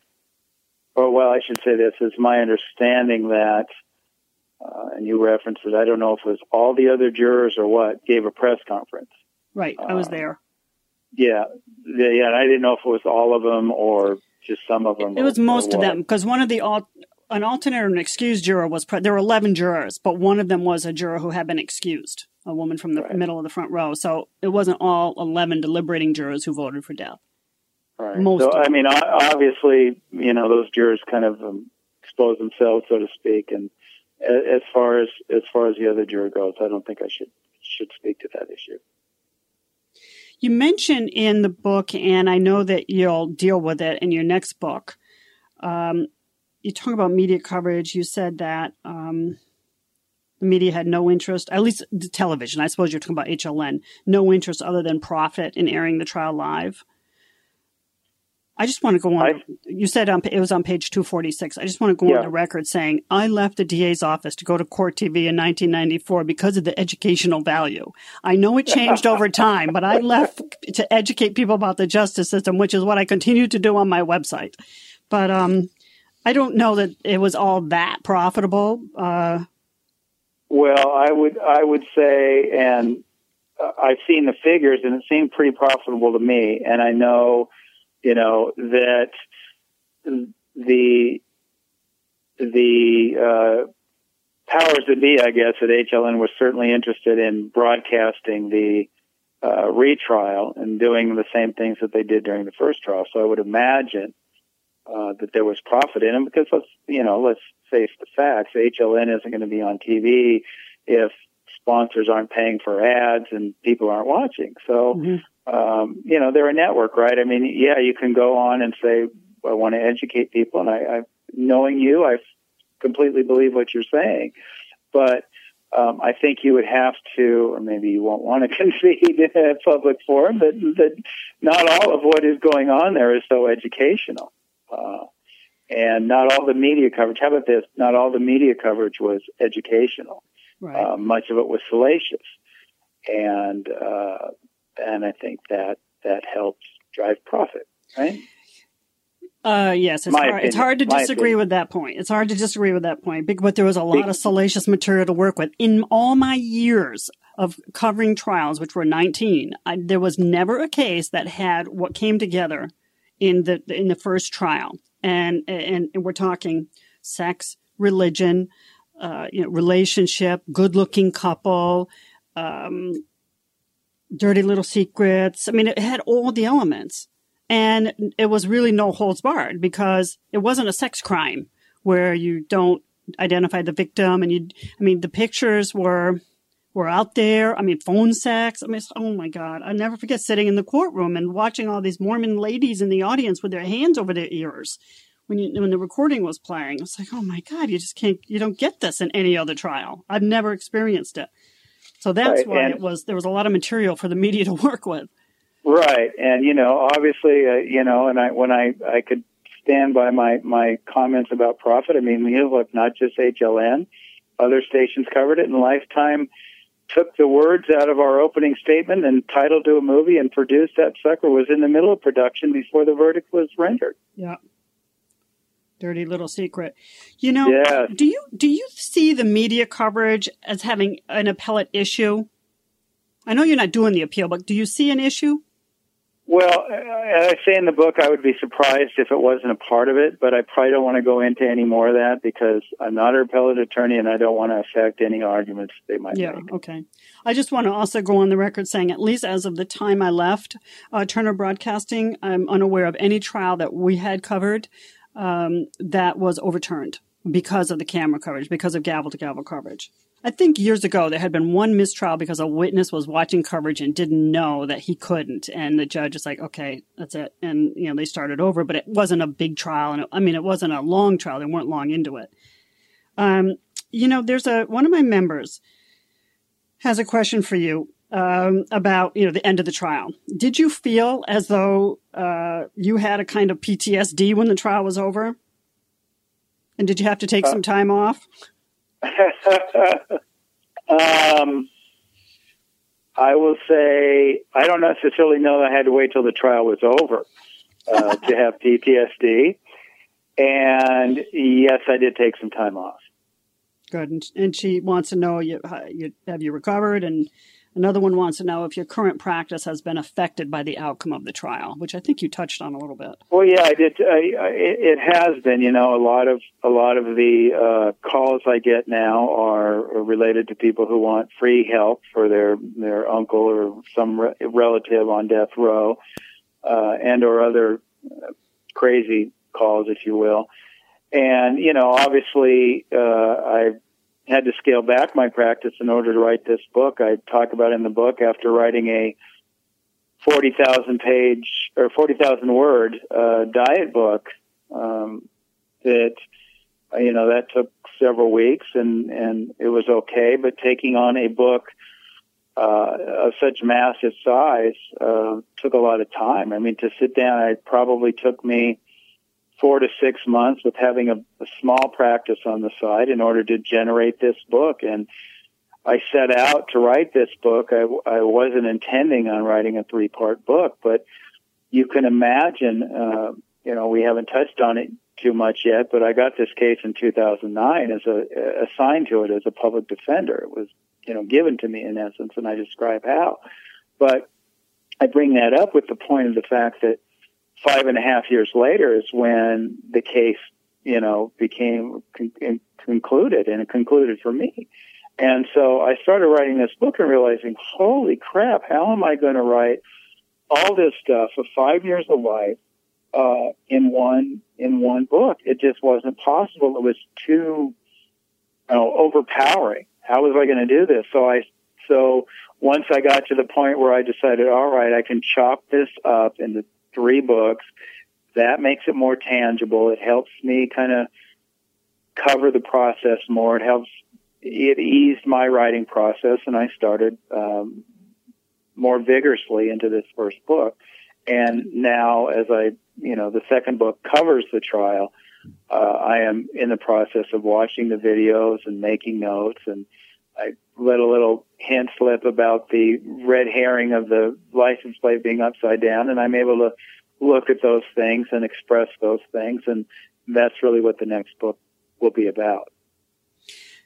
or well, I should say this is my understanding that, uh, and you referenced it. I don't know if it was all the other jurors or what gave a press conference. Right, I was uh, there. Yeah, yeah. I didn't know if it was all of them or just some of them. It was most of them because one of the all an alternate or an excused juror was pre- there were 11 jurors but one of them was a juror who had been excused a woman from the right. middle of the front row so it wasn't all 11 deliberating jurors who voted for death right Most so i mean obviously you know those jurors kind of um, expose themselves so to speak and as far as as far as the other juror goes i don't think i should should speak to that issue you mention in the book and i know that you'll deal with it in your next book um, you talk about media coverage. You said that um, the media had no interest, at least the television. I suppose you're talking about HLN, no interest other than profit in airing the trial live. I just want to go on. I, you said on, it was on page 246. I just want to go yeah. on the record saying I left the DA's office to go to Court TV in 1994 because of the educational value. I know it changed over time, but I left to educate people about the justice system, which is what I continue to do on my website. But um, I don't know that it was all that profitable. Uh, well, I would I would say, and I've seen the figures, and it seemed pretty profitable to me. And I know, you know, that the the uh, powers that be, I guess, at HLN were certainly interested in broadcasting the uh, retrial and doing the same things that they did during the first trial. So I would imagine uh, that there was profit in them because let's you know let's face the facts. HLN isn't going to be on TV if sponsors aren't paying for ads and people aren't watching. So mm-hmm. Um, you know they're a network, right? I mean, yeah, you can go on and say I want to educate people, and I, I knowing you, I completely believe what you're saying, but um, I think you would have to, or maybe you won't want to concede in a public forum that, that not all of what is going on there is so educational. Uh, and not all the media coverage. How about this? Not all the media coverage was educational. Right. Uh, much of it was salacious, and uh, and I think that that helps drive profit, right? Uh, yes, it's hard, it's hard to disagree opinion. with that point. It's hard to disagree with that point, but there was a lot of salacious material to work with. In all my years of covering trials, which were 19, I, there was never a case that had what came together in the in the first trial, and and, and we're talking sex, religion, uh, you know, relationship, good-looking couple, um, dirty little secrets. I mean, it had all the elements, and it was really no holds barred because it wasn't a sex crime where you don't identify the victim, and you. I mean, the pictures were were out there. I mean, phone sex. I mean, oh my God. I never forget sitting in the courtroom and watching all these Mormon ladies in the audience with their hands over their ears when you, when the recording was playing. It's like, oh my God, you just can't, you don't get this in any other trial. I've never experienced it. So that's right. why and, it was, there was a lot of material for the media to work with. Right. And, you know, obviously, uh, you know, and I, when I, I could stand by my, my comments about profit, I mean, you know, look, not just HLN, other stations covered it in Lifetime took the words out of our opening statement and titled to a movie and produced that sucker was in the middle of production before the verdict was rendered. Yeah. Dirty little secret. You know, yes. do you do you see the media coverage as having an appellate issue? I know you're not doing the appeal, but do you see an issue? Well, as I say in the book, I would be surprised if it wasn't a part of it, but I probably don't want to go into any more of that because I'm not an appellate attorney and I don't want to affect any arguments they might yeah, make. okay. I just want to also go on the record saying, at least as of the time I left uh, Turner Broadcasting, I'm unaware of any trial that we had covered um, that was overturned because of the camera coverage, because of gavel to gavel coverage. I think years ago there had been one mistrial because a witness was watching coverage and didn't know that he couldn't, and the judge is like, "Okay, that's it," and you know they started over. But it wasn't a big trial, and it, I mean it wasn't a long trial. They weren't long into it. Um, you know, there's a one of my members has a question for you um, about you know the end of the trial. Did you feel as though uh, you had a kind of PTSD when the trial was over? And did you have to take uh, some time off? um, I will say I don't necessarily know that I had to wait till the trial was over uh, to have PTSD, and yes, I did take some time off. Good, and, and she wants to know you, you have you recovered and Another one wants to know if your current practice has been affected by the outcome of the trial, which I think you touched on a little bit. Well, yeah, I did. I, I, it has been. You know, a lot of a lot of the uh, calls I get now are related to people who want free help for their their uncle or some re- relative on death row, uh, and or other uh, crazy calls, if you will. And you know, obviously, uh, I had to scale back my practice in order to write this book. I talk about in the book after writing a 40,000 page or 40,000 word uh, diet book um, that you know that took several weeks and and it was okay but taking on a book uh, of such massive size uh, took a lot of time i mean to sit down it probably took me four to six months with having a, a small practice on the side in order to generate this book. And I set out to write this book. I, I wasn't intending on writing a three part book, but you can imagine, uh, you know, we haven't touched on it too much yet, but I got this case in 2009 as a, assigned to it as a public defender. It was, you know, given to me in essence, and I describe how. But I bring that up with the point of the fact that five and a half years later is when the case, you know, became con- concluded and it concluded for me. And so I started writing this book and realizing, holy crap, how am I going to write all this stuff for five years of life uh, in one in one book? It just wasn't possible. It was too you know, overpowering. How was I going to do this? So I so once I got to the point where I decided, all right, I can chop this up into three books. That makes it more tangible. It helps me kind of cover the process more. It helps, it eased my writing process and I started, um, more vigorously into this first book. And now as I, you know, the second book covers the trial, uh, I am in the process of watching the videos and making notes and I let a little hint slip about the red herring of the license plate being upside down, and I'm able to look at those things and express those things, and that's really what the next book will be about.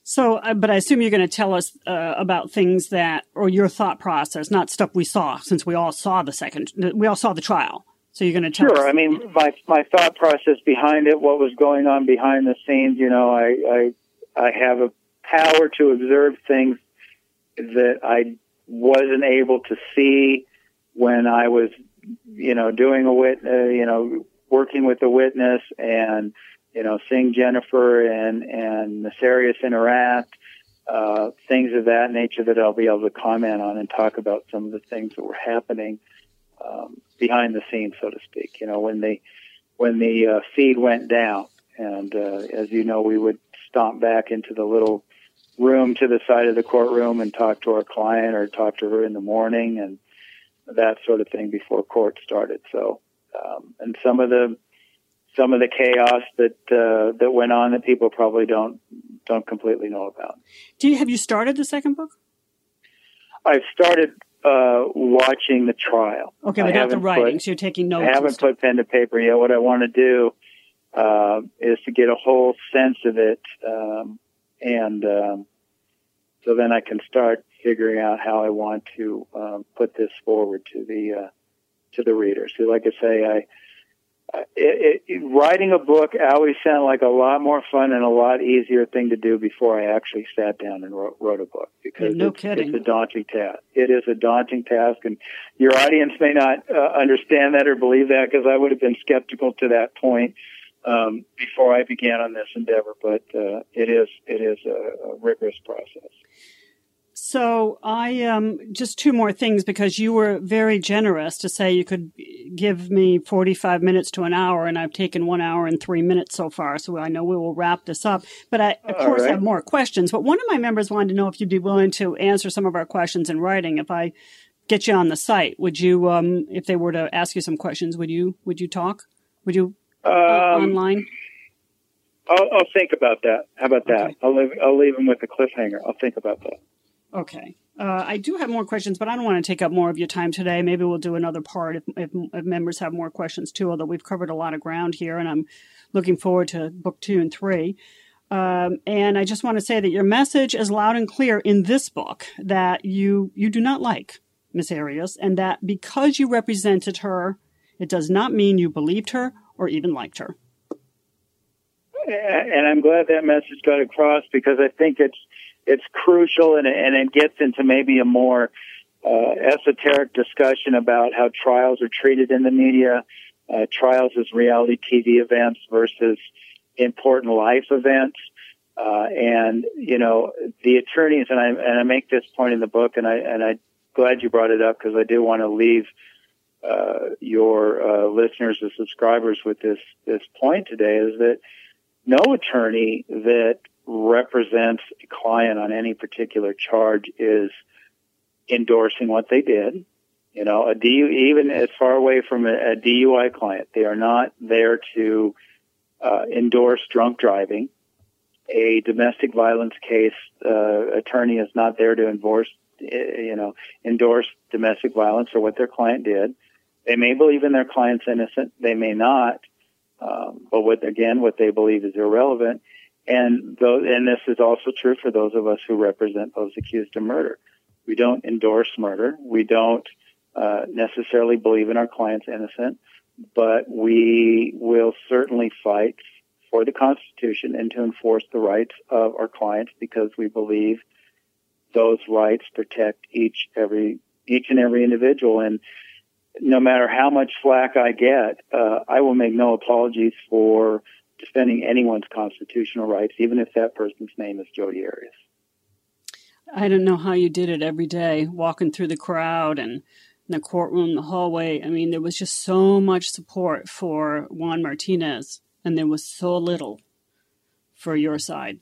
So, uh, but I assume you're going to tell us uh, about things that, or your thought process, not stuff we saw, since we all saw the second, we all saw the trial. So you're going to tell sure. us. I mean, my my thought process behind it, what was going on behind the scenes. You know, I I I have a power to observe things that I wasn't able to see when I was, you know, doing a wit, uh, you know, working with a witness and, you know, seeing Jennifer and, and Nefarious interact, uh, things of that nature that I'll be able to comment on and talk about some of the things that were happening, um, behind the scenes, so to speak. You know, when the, when the, uh, feed went down and, uh, as you know, we would stomp back into the little room to the side of the courtroom and talk to our client or talk to her in the morning and that sort of thing before court started. So, um, and some of the some of the chaos that uh, that went on that people probably don't don't completely know about. Do you have you started the second book? I've started uh, watching the trial. Okay, without the writing, put, so you're taking notes. I haven't put pen to paper yet. What I want to do uh, is to get a whole sense of it um, and um, so then I can start figuring out how I want to um, put this forward to the uh, to the readers. So, like I say, I it, it, writing a book always sounded like a lot more fun and a lot easier thing to do before I actually sat down and wrote, wrote a book because no it's, kidding. it's a daunting task. It is a daunting task, and your audience may not uh, understand that or believe that because I would have been skeptical to that point um, before I began on this endeavor, but uh, it is it is a, a, rigorous process. So I um, just two more things because you were very generous to say you could give me forty five minutes to an hour, and I've taken one hour and three minutes so far. So I know we will wrap this up. But I of All course right. have more questions. But one of my members wanted to know if you'd be willing to answer some of our questions in writing. If I get you on the site, would you? Um, if they were to ask you some questions, would you? Would you talk? Would you um, online? I'll, I'll, think about that. How about that? Okay. I'll leave, I'll leave them with a cliffhanger. I'll think about that. Okay. Uh, I do have more questions, but I don't want to take up more of your time today. Maybe we'll do another part if, if, if, members have more questions too, although we've covered a lot of ground here and I'm looking forward to book two and three. Um, and I just want to say that your message is loud and clear in this book that you you do not like Miss Arias, and that because you represented her, it does not mean you believed her or even liked her. And I'm glad that message got across because I think it's it's crucial and, and it gets into maybe a more uh, esoteric discussion about how trials are treated in the media, uh, trials as reality TV events versus important life events. Uh, and you know the attorneys, and I and I make this point in the book, and I and I glad you brought it up because I do want to leave uh, your uh, listeners and subscribers with this this point today is that no attorney that represents a client on any particular charge is endorsing what they did. You know, a DU, even as far away from a, a DUI client, they are not there to uh, endorse drunk driving. A domestic violence case uh, attorney is not there to endorse, eh, you know, endorse domestic violence or what their client did. They may believe in their client's innocent, they may not, um, but what again, what they believe is irrelevant. And those, and this is also true for those of us who represent those accused of murder. We don't endorse murder. We don't uh, necessarily believe in our client's innocent but we will certainly fight for the Constitution and to enforce the rights of our clients because we believe those rights protect each every each and every individual and no matter how much flack I get, uh, I will make no apologies for defending anyone's constitutional rights, even if that person's name is Jodi Arias. I don't know how you did it every day, walking through the crowd and in the courtroom, the hallway. I mean, there was just so much support for Juan Martinez, and there was so little for your side.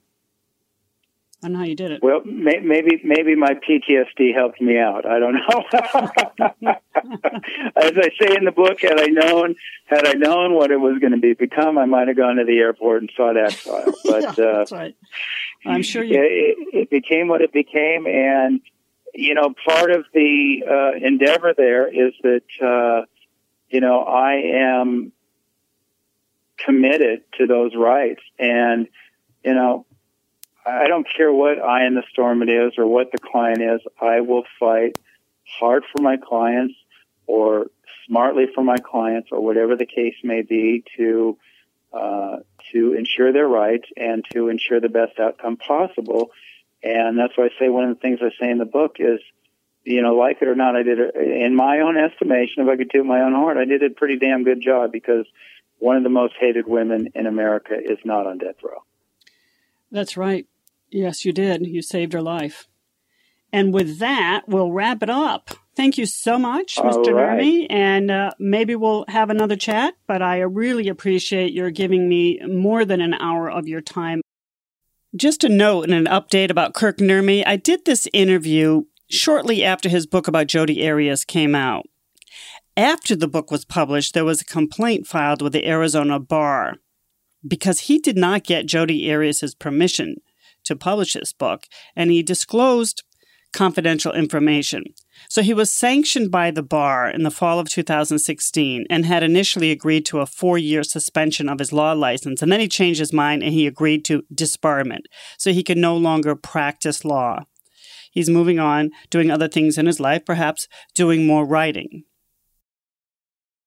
I don't know how you did it. Well, may, maybe maybe my PTSD helped me out. I don't know. As I say in the book, had I known had I known what it was going to be become, I might have gone to the airport and saw that trial. But yeah, uh, that's right. I'm sure you. It, it became what it became, and you know, part of the uh, endeavor there is that, uh, you know, I am committed to those rights. And, you know, I don't care what eye in the storm it is or what the client is. I will fight hard for my clients or smartly for my clients or whatever the case may be to, uh, to ensure their rights and to ensure the best outcome possible. And that's why I say one of the things I say in the book is, you know, like it or not, I did it in my own estimation. If I could toot my own heart, I did a pretty damn good job because one of the most hated women in America is not on death row. That's right. Yes, you did. You saved her life. And with that, we'll wrap it up. Thank you so much, Mr. Right. And uh, maybe we'll have another chat, but I really appreciate your giving me more than an hour of your time. Just a note and an update about Kirk Nurmi. I did this interview shortly after his book about Jodi Arias came out. After the book was published, there was a complaint filed with the Arizona bar because he did not get Jodi Arias' permission to publish this book, and he disclosed confidential information. So he was sanctioned by the bar in the fall of 2016 and had initially agreed to a four year suspension of his law license. And then he changed his mind and he agreed to disbarment so he could no longer practice law. He's moving on, doing other things in his life, perhaps doing more writing.